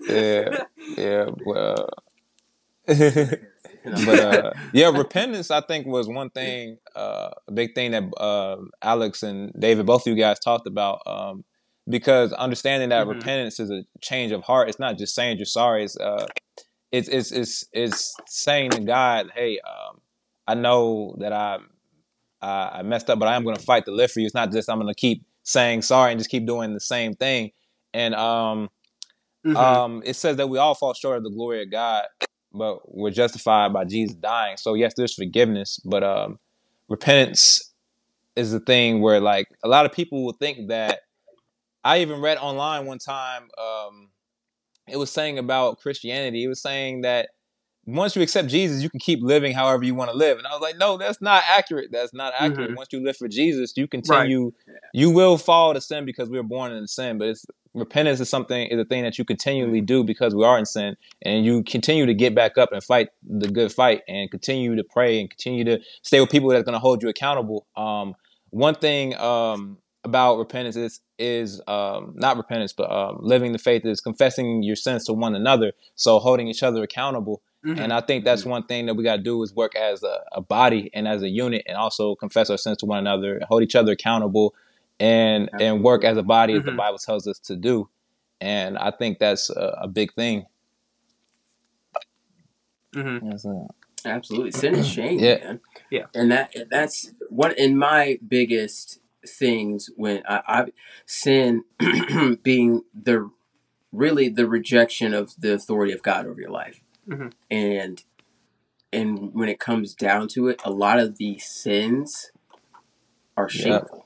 yeah, yeah, well. but uh, yeah, repentance I think was one thing, uh, a big thing that uh, Alex and David, both of you guys talked about. Um, because understanding that Mhm. repentance is a change of heart. It's not just saying you're sorry. It's uh, it's it's it's, it's saying to God, hey, um, I know that I I I messed up, but I am going to fight to live for you. It's not just I'm going to keep saying sorry and just keep doing the same thing. And um, Mhm. um, it says that we all fall short of the glory of God, but we're justified by Jesus dying. So yes, there's forgiveness, but um, repentance is the thing where like a lot of people will think that. I even read online one time. Um, it was saying about Christianity. It was saying that once you accept Jesus, you can keep living however you want to live. And I was like, no, that's not accurate. That's not accurate. Mhm. Once you live for Jesus, you continue. You will fall to sin because we were born in sin, but it's repentance is something is a thing that you continually do because we are in sin, and you continue to get back up and fight the good fight, and continue to pray and continue to stay with people that's going to hold you accountable. Um, one thing um, about repentance is is um, not repentance, but um, living the faith is confessing your sins to one another, so holding each other accountable. Mhm. And I think that's one thing that we got to do is work as a, a body and as a unit, and also confess our sins to one another, hold each other accountable, and and work as a body as the Mhm. Bible tells us to do. And I think that's a, a big thing. Mhm. Absolutely, sin is shame, Yeah. man. Yeah. and that that's one in my biggest things when I, I sin being the really the rejection of the authority of God over your life, Mhm. and and when it comes down to it, a lot of these sins are shameful.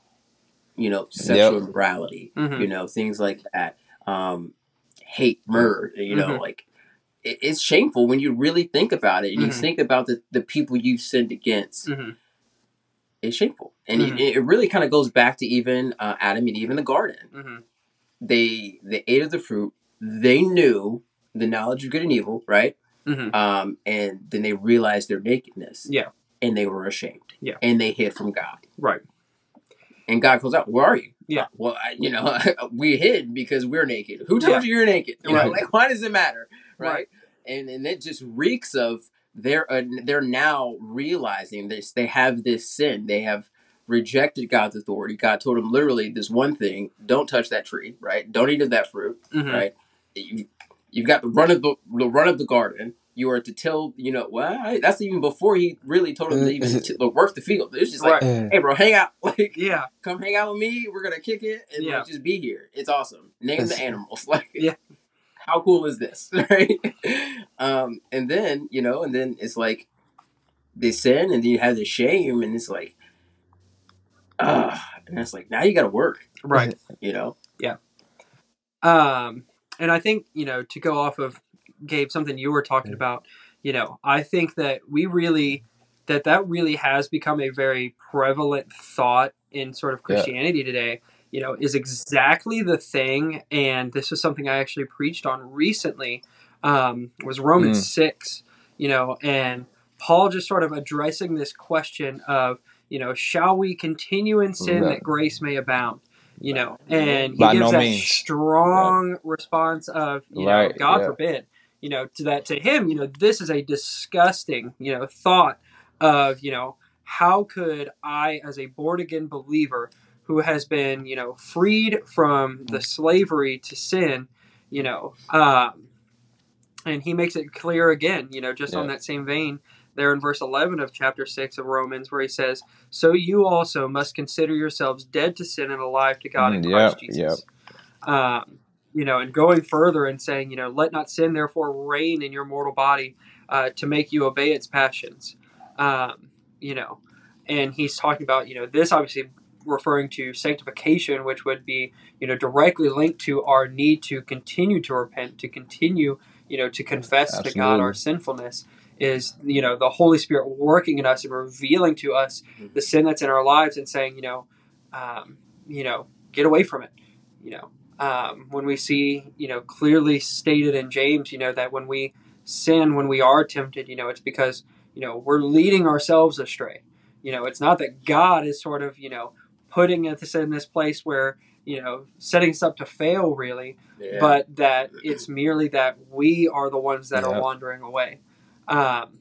You know, sexual Yep. immorality. Mhm. You know, things like that. Um, hate, murder. You know, Mhm. like it, it's shameful when you really think about it and you Mhm. think about the, the people you've sinned against. Mhm. It's shameful, and it, it really kind of goes back to even uh, Adam and Eve in the garden. They they ate of the fruit. They knew the knowledge of good and evil, right? Mhm. Um, and then they realized their nakedness. Yeah. and they were ashamed. Yeah. and they hid from God. Right. And God calls out, "Where are you?" Yeah. Well, I, you know, we hid because we're naked. Who told Yeah. you you're naked? You know, like, why does it matter? Right. Right. And and it just reeks of they're uh, they're now realizing this. They have this sin. They have rejected God's authority. God told them literally this one thing: don't touch that tree. Right. Don't eat of that fruit. Mhm. Right. You, you've got the run of the, the run of the garden. You are to till. You know. Well, that's even before he really told them to even t- work the field. It's just like, Right. hey, bro, hang out. Like, Yeah. come hang out with me. We're gonna kick it and Yeah. like, just be here. It's awesome. Name the animals. Like, Yeah. how cool is this, right? Um, and then you know, and then it's like they sin, and then you have the shame, and it's like, ah, and it's like now you got to work. Right. You know, yeah. Um, and I think you know to go off of Gabe, something you were talking about. You know, I think that we really that that really has become a very prevalent thought in sort of Yeah. Christianity today. You know, is exactly the thing, and this is something I actually preached on recently. Um, was Romans Mm. six. You know, and Paul just sort of addressing this question of you know, shall we continue in sin Yeah. that grace may abound? You know, and he By gives no that means. strong response of you know, Right, God yeah. forbid, you know, to that to him, you know, this is a disgusting, you know, thought of you know, how could I, as a born again believer, who has been, you know, freed from the slavery to sin, you know, um, and he makes it clear again, you know, just on that same vein, there in verse 11 of chapter 6 of Romans, where he says, So you also must consider yourselves dead to sin and alive to God in Mm, Christ yep, Jesus. Um, you know, and going further and saying, you know, let not sin therefore reign in your mortal body uh, to make you obey its passions. Um, you know, and he's talking about, you know, this obviously referring to sanctification, which would be, you know, directly linked to our need to continue to repent, to continue, you know, to confess to God our sinfulness. Is you know the Holy Spirit working in us and revealing to us the sin that's in our lives and saying you know, um, you know, get away from it. You know, um, when we see you know clearly stated in James, you know that when we sin, when we are tempted, you know, it's because you know we're leading ourselves astray. You know, it's not that God is sort of you know putting us in this place where you know setting us up to fail really Yeah. but that it's merely that we are the ones that are wandering away. Um,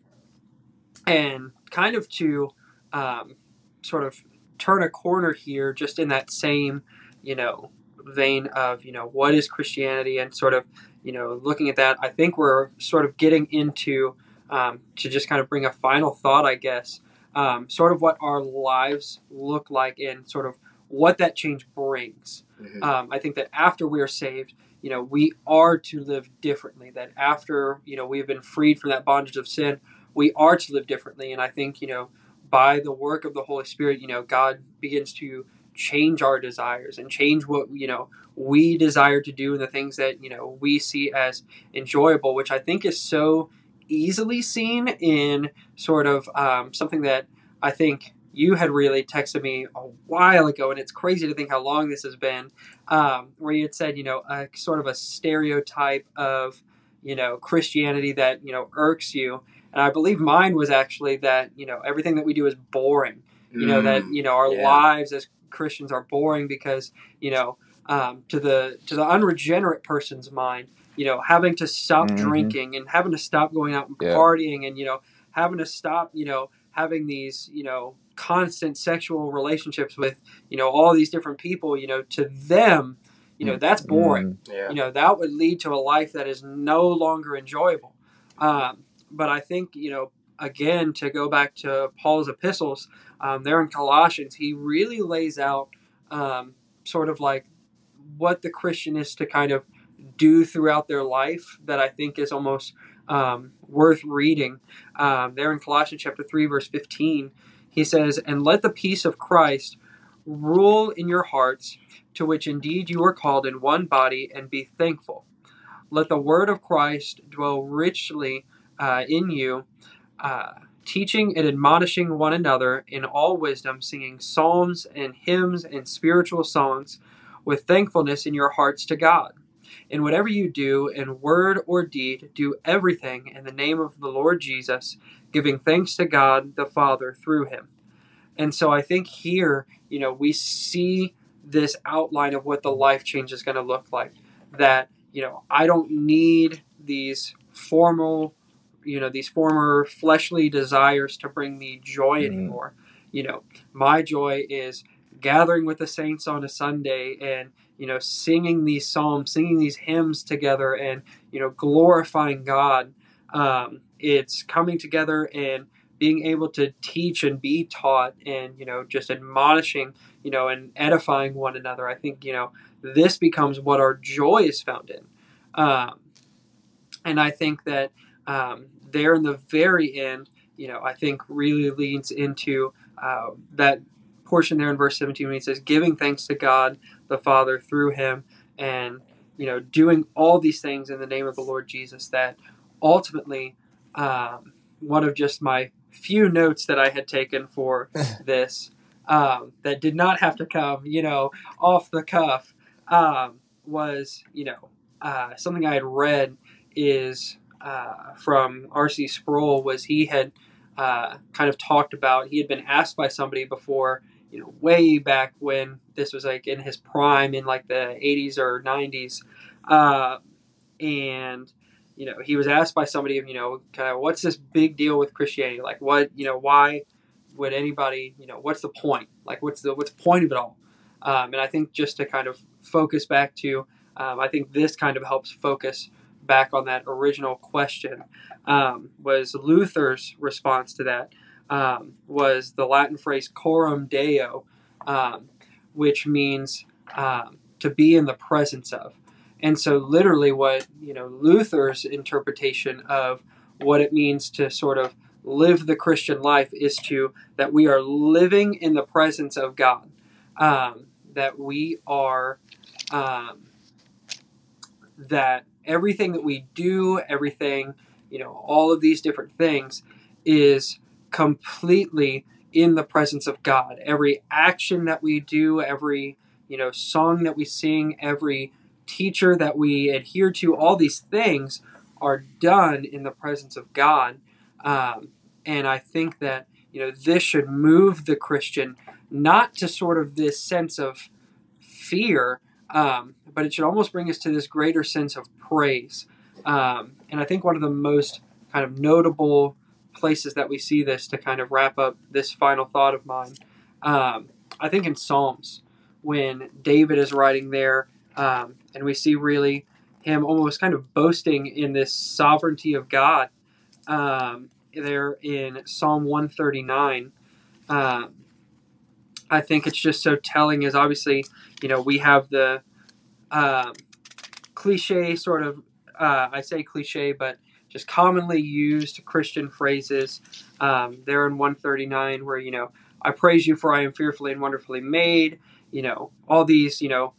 and kind of to um, sort of turn a corner here, just in that same, you know, vein of, you know, what is Christianity and sort of, you know, looking at that, I think we're sort of getting into, um, to just kind of bring a final thought, I guess, um, sort of what our lives look like and sort of what that change brings Mhm. um, I think that after we are saved, you know, we are to live differently. That after you know we have been freed from that bondage of sin, we are to live differently. And I think you know by the work of the Holy Spirit, you know, God begins to change our desires and change what you know we desire to do and the things that you know we see as enjoyable, which I think is so easily seen in sort of um, something that I think you had really texted me a while ago, and it's crazy to think how long this has been. Um, where you had said, you know, a sort of a stereotype of, you know, Christianity that you know irks you, and I believe mine was actually that you know everything that we do is boring. You know that Mm, you know our yeah. lives as Christians are boring because you know um, to the to the unregenerate person's mind, you know, having to stop Mhm. drinking and having to stop going out and Yeah. partying and you know having to stop you know having these you know constant sexual relationships with you know all these different people you know to them you know that's boring. Mm, Yeah. you know that would lead to a life that is no longer enjoyable. Um, but i think you know again to go back to paul's epistles um, there in colossians he really lays out um, sort of like what the christian is to kind of do throughout their life that i think is almost um, worth reading. Um, there in colossians chapter 3 verse 15 he says and let the peace of christ rule in your hearts to which indeed you are called in one body, and be thankful. Let the word of Christ dwell richly uh, in you, uh, teaching and admonishing one another in all wisdom, singing psalms and hymns and spiritual songs with thankfulness in your hearts to God. In whatever you do, in word or deed, do everything in the name of the Lord Jesus, giving thanks to God the Father through him. And so I think here, you know, we see this outline of what the life change is going to look like. That, you know, I don't need these formal, you know, these former fleshly desires to bring me joy Mhm. anymore. You know, my joy is gathering with the saints on a Sunday and, you know, singing these psalms, singing these hymns together and, you know, glorifying God. Um, it's coming together and being able to teach and be taught and you know just admonishing you know and edifying one another. I think you know this becomes what our joy is found in. Um, and i think that um, there in the very end you know i think really leads into uh, that portion there in verse 17 when he says giving thanks to god the father through him and you know doing all these things in the name of the lord jesus that ultimately um, one of just my few notes that I had taken for this um, that did not have to come, you know, off the cuff um, was, you know, uh, something I had read is uh, from R.C. Sproul was he had uh, kind of talked about he had been asked by somebody before, you know, way back when this was like in his prime in like the 80s or 90s, uh, and you know, he was asked by somebody, you know, kind of what's this big deal with Christianity? Like, what, you know, why would anybody, you know, what's the point? Like, what's the what's the point of it all? Um, and I think just to kind of focus back to, um, I think this kind of helps focus back on that original question. Um, was Luther's response to that um, was the Latin phrase "coram deo," um, which means um, to be in the presence of. And so, literally, what you know Luther's interpretation of what it means to sort of live the Christian life is to that we are living in the presence of God, um, that we are um, that everything that we do, everything you know, all of these different things is completely in the presence of God. Every action that we do, every you know song that we sing, every teacher that we adhere to, all these things are done in the presence of God. Um, and I think that you know this should move the Christian not to sort of this sense of fear, um, but it should almost bring us to this greater sense of praise. Um, and I think one of the most kind of notable places that we see this to kind of wrap up this final thought of mine, um, I think in Psalms, when David is writing there, um, and we see really him almost kind of boasting in this sovereignty of God um, there in Psalm 139. Um, I think it's just so telling, is obviously, you know, we have the um, cliche sort of, uh, I say cliche, but just commonly used Christian phrases um, there in 139 where, you know, I praise you for I am fearfully and wonderfully made, you know, all these, you know,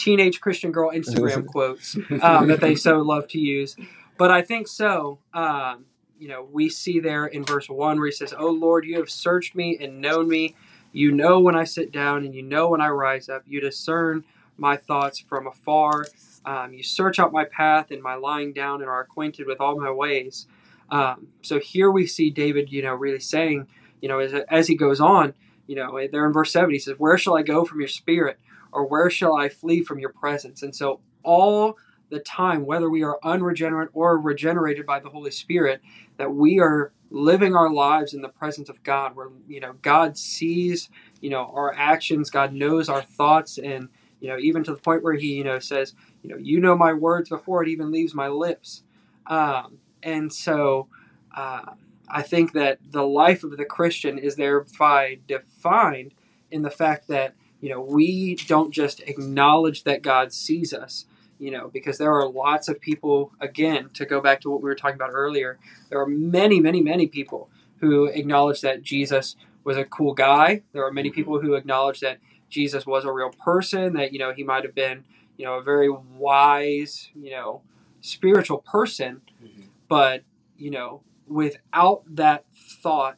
teenage Christian girl Instagram quotes um, that they so love to use. But I think so. Um, you know, we see there in verse 1 where he says, Oh Lord, you have searched me and known me. You know when I sit down and you know when I rise up. You discern my thoughts from afar. Um, you search out my path and my lying down and are acquainted with all my ways. Um, so here we see David, you know, really saying, you know, as, as he goes on, you know, there in verse 7, he says, Where shall I go from your spirit? Or where shall I flee from your presence? And so all the time, whether we are unregenerate or regenerated by the Holy Spirit, that we are living our lives in the presence of God, where you know God sees you know our actions, God knows our thoughts, and you know even to the point where He you know says, you know, you know my words before it even leaves my lips, um, and so. Uh, I think that the life of the Christian is thereby defined in the fact that you know we don't just acknowledge that God sees us, you know, because there are lots of people, again, to go back to what we were talking about earlier, there are many, many, many people who acknowledge that Jesus was a cool guy. There are many people who acknowledge that Jesus was a real person, that, you know, he might have been, you know, a very wise, you know, spiritual person. Mhm. But, you know, without that thought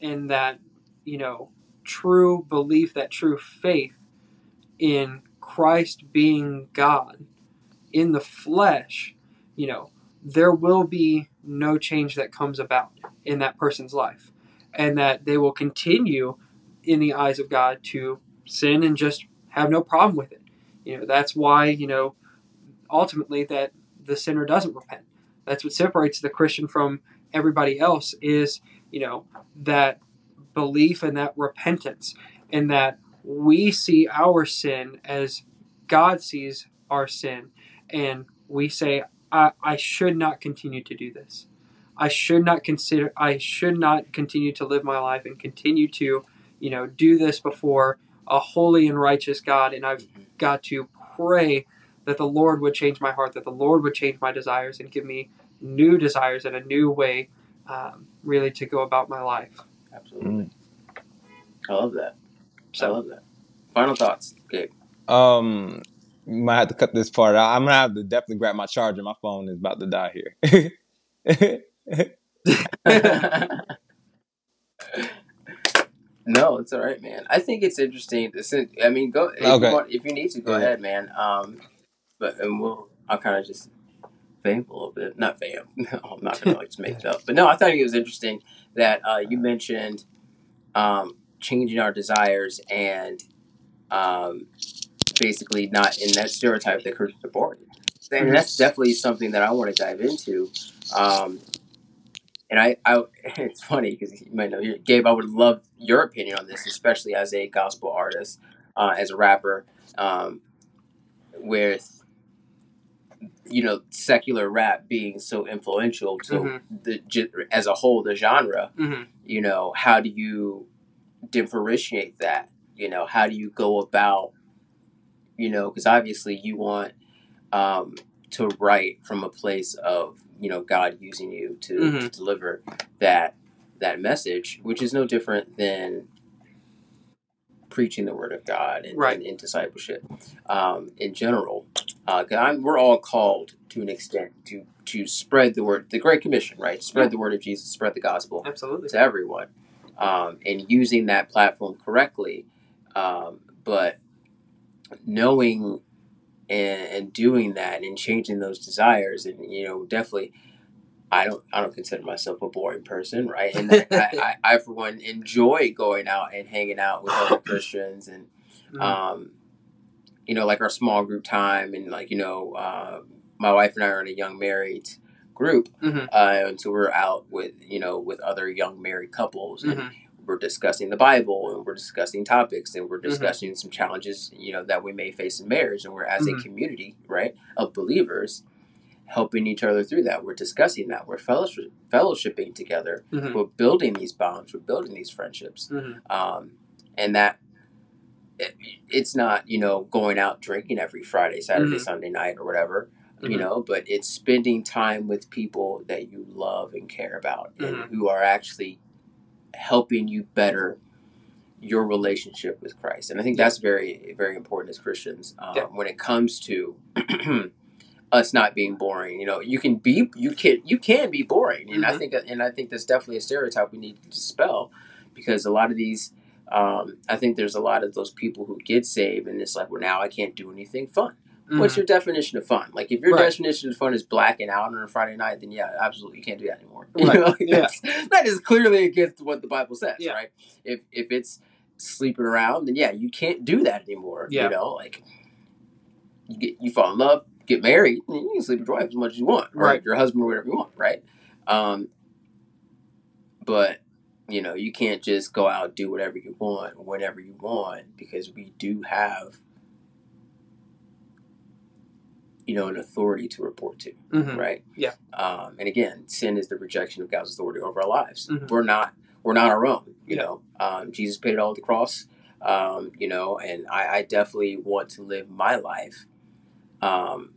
and that, you know, true belief, that true faith in Christ being God in the flesh, you know, there will be no change that comes about in that person's life. And that they will continue in the eyes of God to sin and just have no problem with it. You know, that's why, you know, ultimately that the sinner doesn't repent. That's what separates the Christian from everybody else is, you know, that belief and that repentance and that we see our sin as God sees our sin and we say I, I should not continue to do this. I should not consider I should not continue to live my life and continue to, you know, do this before a holy and righteous God and I've got to pray that the Lord would change my heart, that the Lord would change my desires and give me new desires and a new way um, really to go about my life. Absolutely. Mm. I love that. I love that. Final thoughts, Gabe. Um, might have to cut this part out. I'm gonna have to definitely grab my charger. My phone is about to die here. no, it's all right, man. I think it's interesting. To, I mean, go if, Okay. you, want, if you need to, go Yeah. ahead, man. Um, but and we'll I'll kind of just vamp a little bit, not vamp. No, I'm not gonna like just make it up. But no, I thought it was interesting that uh, you mentioned um, changing our desires and um, basically not in that stereotype that Christians are born. And that's definitely something that I want to dive into. Um, and I, I, it's funny because you might know, Gabe. I would love your opinion on this, especially as a gospel artist. uh, as a rapper um, with you know secular rap being so influential to Mhm. the as a whole the genre hmm you know how do you differentiate that you know how do you go about you know because obviously you want um, to write from a place of you know god using you to, Mhm. to deliver that that message which is no different than preaching the word of god and, Right. and, and discipleship um, in general uh, we're all called to an extent to to spread the word the great commission right spread Yeah. the word of jesus spread the gospel Absolutely. to everyone um, and using that platform correctly um, but knowing and, and doing that and changing those desires and you know definitely i don't i don't consider myself a boring person right and I, I, I for one enjoy going out and hanging out with other christians and Mhm. um, you know, like our small group time, and like you know, uh, my wife and I are in a young married group, Mhm. uh, and so we're out with you know with other young married couples, and Mhm. we're discussing the Bible, and we're discussing topics, and we're Mhm. discussing some challenges you know that we may face in marriage, and we're as a Mhm. community, right, of believers. Helping each other through that, we're discussing that, we're fellowship, fellowshipping together, Mhm. we're building these bonds, we're building these friendships, Mhm. um, and that it, it's not you know going out drinking every Friday, Saturday, Mhm. Sunday night or whatever, you Mhm. know, but it's spending time with people that you love and care about and who are actually helping you better your relationship with Christ. And I think that's very very important as Christians um, Yeah. when it comes to us not being boring. You know, you can be you can you can be boring, and I Mhm. think and I think that's definitely a stereotype we need to dispel because a lot of these. Um, I think there's a lot of those people who get saved, and it's like, well, now I can't do anything fun. What's Mhm. your definition of fun? Like, if your Right. definition of fun is blacking out on a Friday night, then yeah, absolutely, you can't do that anymore. Right. You know, like, Yeah. that is clearly against what the Bible says, Yeah. right? If if it's sleeping around, then yeah, you can't do that anymore. Yeah. You know, like you get you fall in love, get married, you can sleep with your wife as much as you want, right? Your husband or whatever you want, right? Um, but you know, you can't just go out and do whatever you want whenever you want because we do have you know an authority to report to Mhm. right Yeah. um, and again sin is the rejection of god's authority over our lives Mhm. we're not we're not our own you Yeah. know um, jesus paid it all at the cross um, you know and I, I definitely want to live my life um,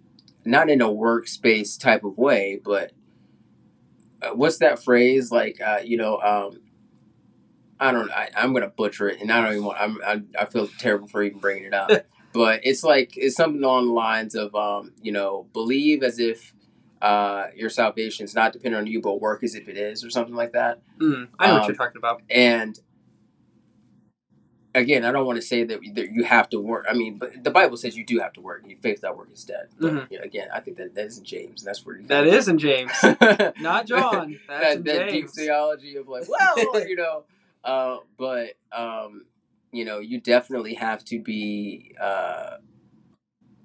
not in a works-based type of way but uh, what's that phrase like uh, you know um, I don't I, I'm gonna butcher it and I don't even want I'm, I'm I feel terrible for even bringing it up but it's like it's something along the lines of um, you know believe as if uh, your salvation is not dependent on you but work as if it is or something like that Mhm. I know what Um, you're talking about. and again I don't want to say that, that you have to work I mean but the Bible says you do have to work you faith without work is dead but Mhm. you know, again I think that that is in James and that's where you That is in James, not John. That's that, that deep theology of like, well, you know, uh, but um, you know, you definitely have to be uh,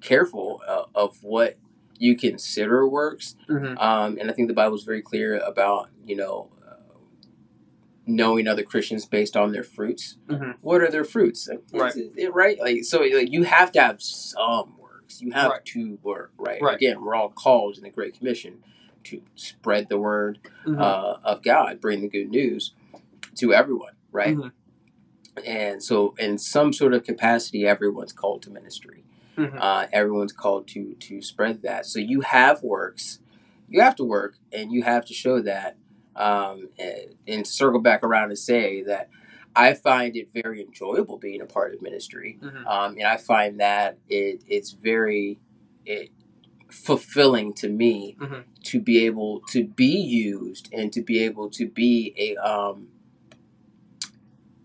careful uh, of what you consider works, Mhm. um, and I think the Bible is very clear about you know. Knowing other Christians based on their fruits, Mhm. what are their fruits? Right. It- right? Like so, like you have to have some works. You have Right. to work, right? Right. Again, we're all called in the Great Commission to spread the word, Mhm. uh, of God, bring the good news to everyone, right? Mhm. And so, in some sort of capacity, everyone's called to ministry. Mhm. Uh, everyone's called to to spread that. So you have works, you have to work, and you have to show that. Um, and, and circle back around and say that I find it very enjoyable being a part of ministry, Mhm. um, and I find that it it's very it fulfilling to me Mhm. to be able to be used and to be able to be a um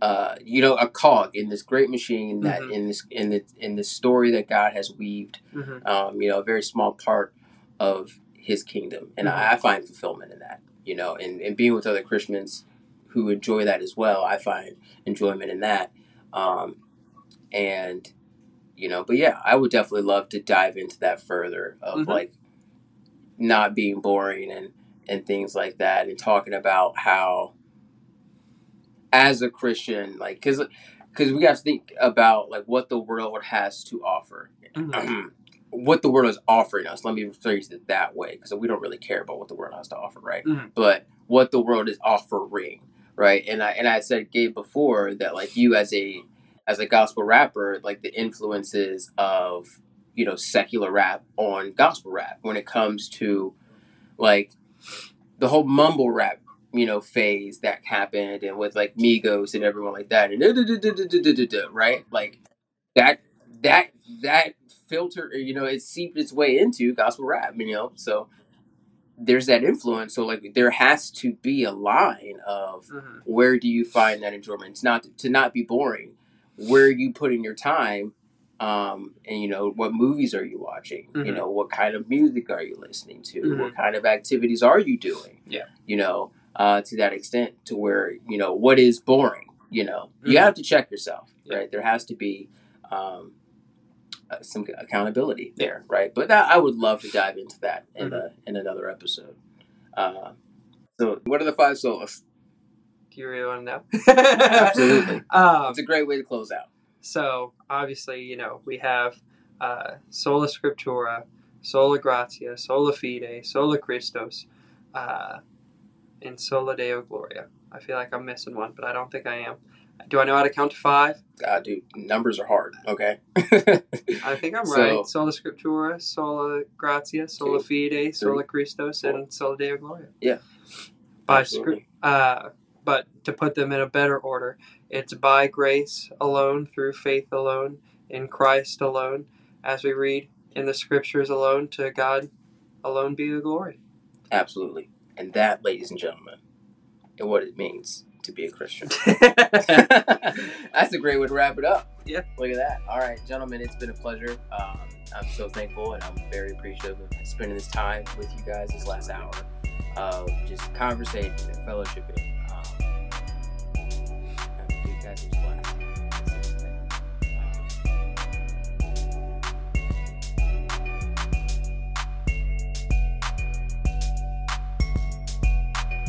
uh you know a cog in this great machine that Mhm. in this in the in the story that God has weaved Mhm. um you know a very small part of his kingdom and I, I find fulfillment in that you know and, and being with other Christians who enjoy that as well I find enjoyment in that um and you know but yeah I would definitely love to dive into that further of Mhm. like not being boring and and things like that and talking about how as a christian like because because we got to think about like what the world has to offer. Mhm. what the world is offering us. Let me rephrase it that way because we don't really care about what the world has to offer, right? Mhm. But what the world is offering, right? And I and I said Gabe before that like you as a as a gospel rapper, like the influences of you know secular rap on gospel rap when it comes to like the whole mumble rap you know phase that happened and with like Migos and everyone like that and right like that that that filter you know it seeped its way into gospel rap you know so there's that influence so like there has to be a line of Mhm. where do you find that enjoyment it's not to not be boring where are you putting your time um and you know what movies are you watching you Mhm. know what kind of music are you listening to Mhm. what kind of activities are you doing Yeah. you know uh to that extent to where you know what is boring you know you Mhm. have to check yourself Yeah. right there has to be um uh, some accountability there right but that, i would love to dive into that in Mhm. a, in another episode uh so what are the five solas Do you really want to know? Absolutely. Um, it's a great way to close out So obviously, you know, we have uh, sola scriptura, sola gratia, sola fide, sola Christos, uh, and sola deo gloria. I feel like I'm missing one, but I don't think I am. Do I know how to count to five? god dude numbers are hard okay I think I'm So- right. Sola scriptura, sola gratia, sola fide, sola Christos, four. and sola deo gloria. Yeah. By script, uh, but to put them in a better order, it's by grace alone, through faith alone, in Christ alone, as we read in the scriptures alone, to God alone be the glory. Absolutely. And that, ladies and gentlemen, is what it means to be a Christian. That's a great way to wrap it up. Yeah. Look at that. All right, gentlemen, it's been a pleasure. Um, I'm so thankful and I'm very appreciative of spending this time with you guys this last hour of just conversating and fellowshipping. Um,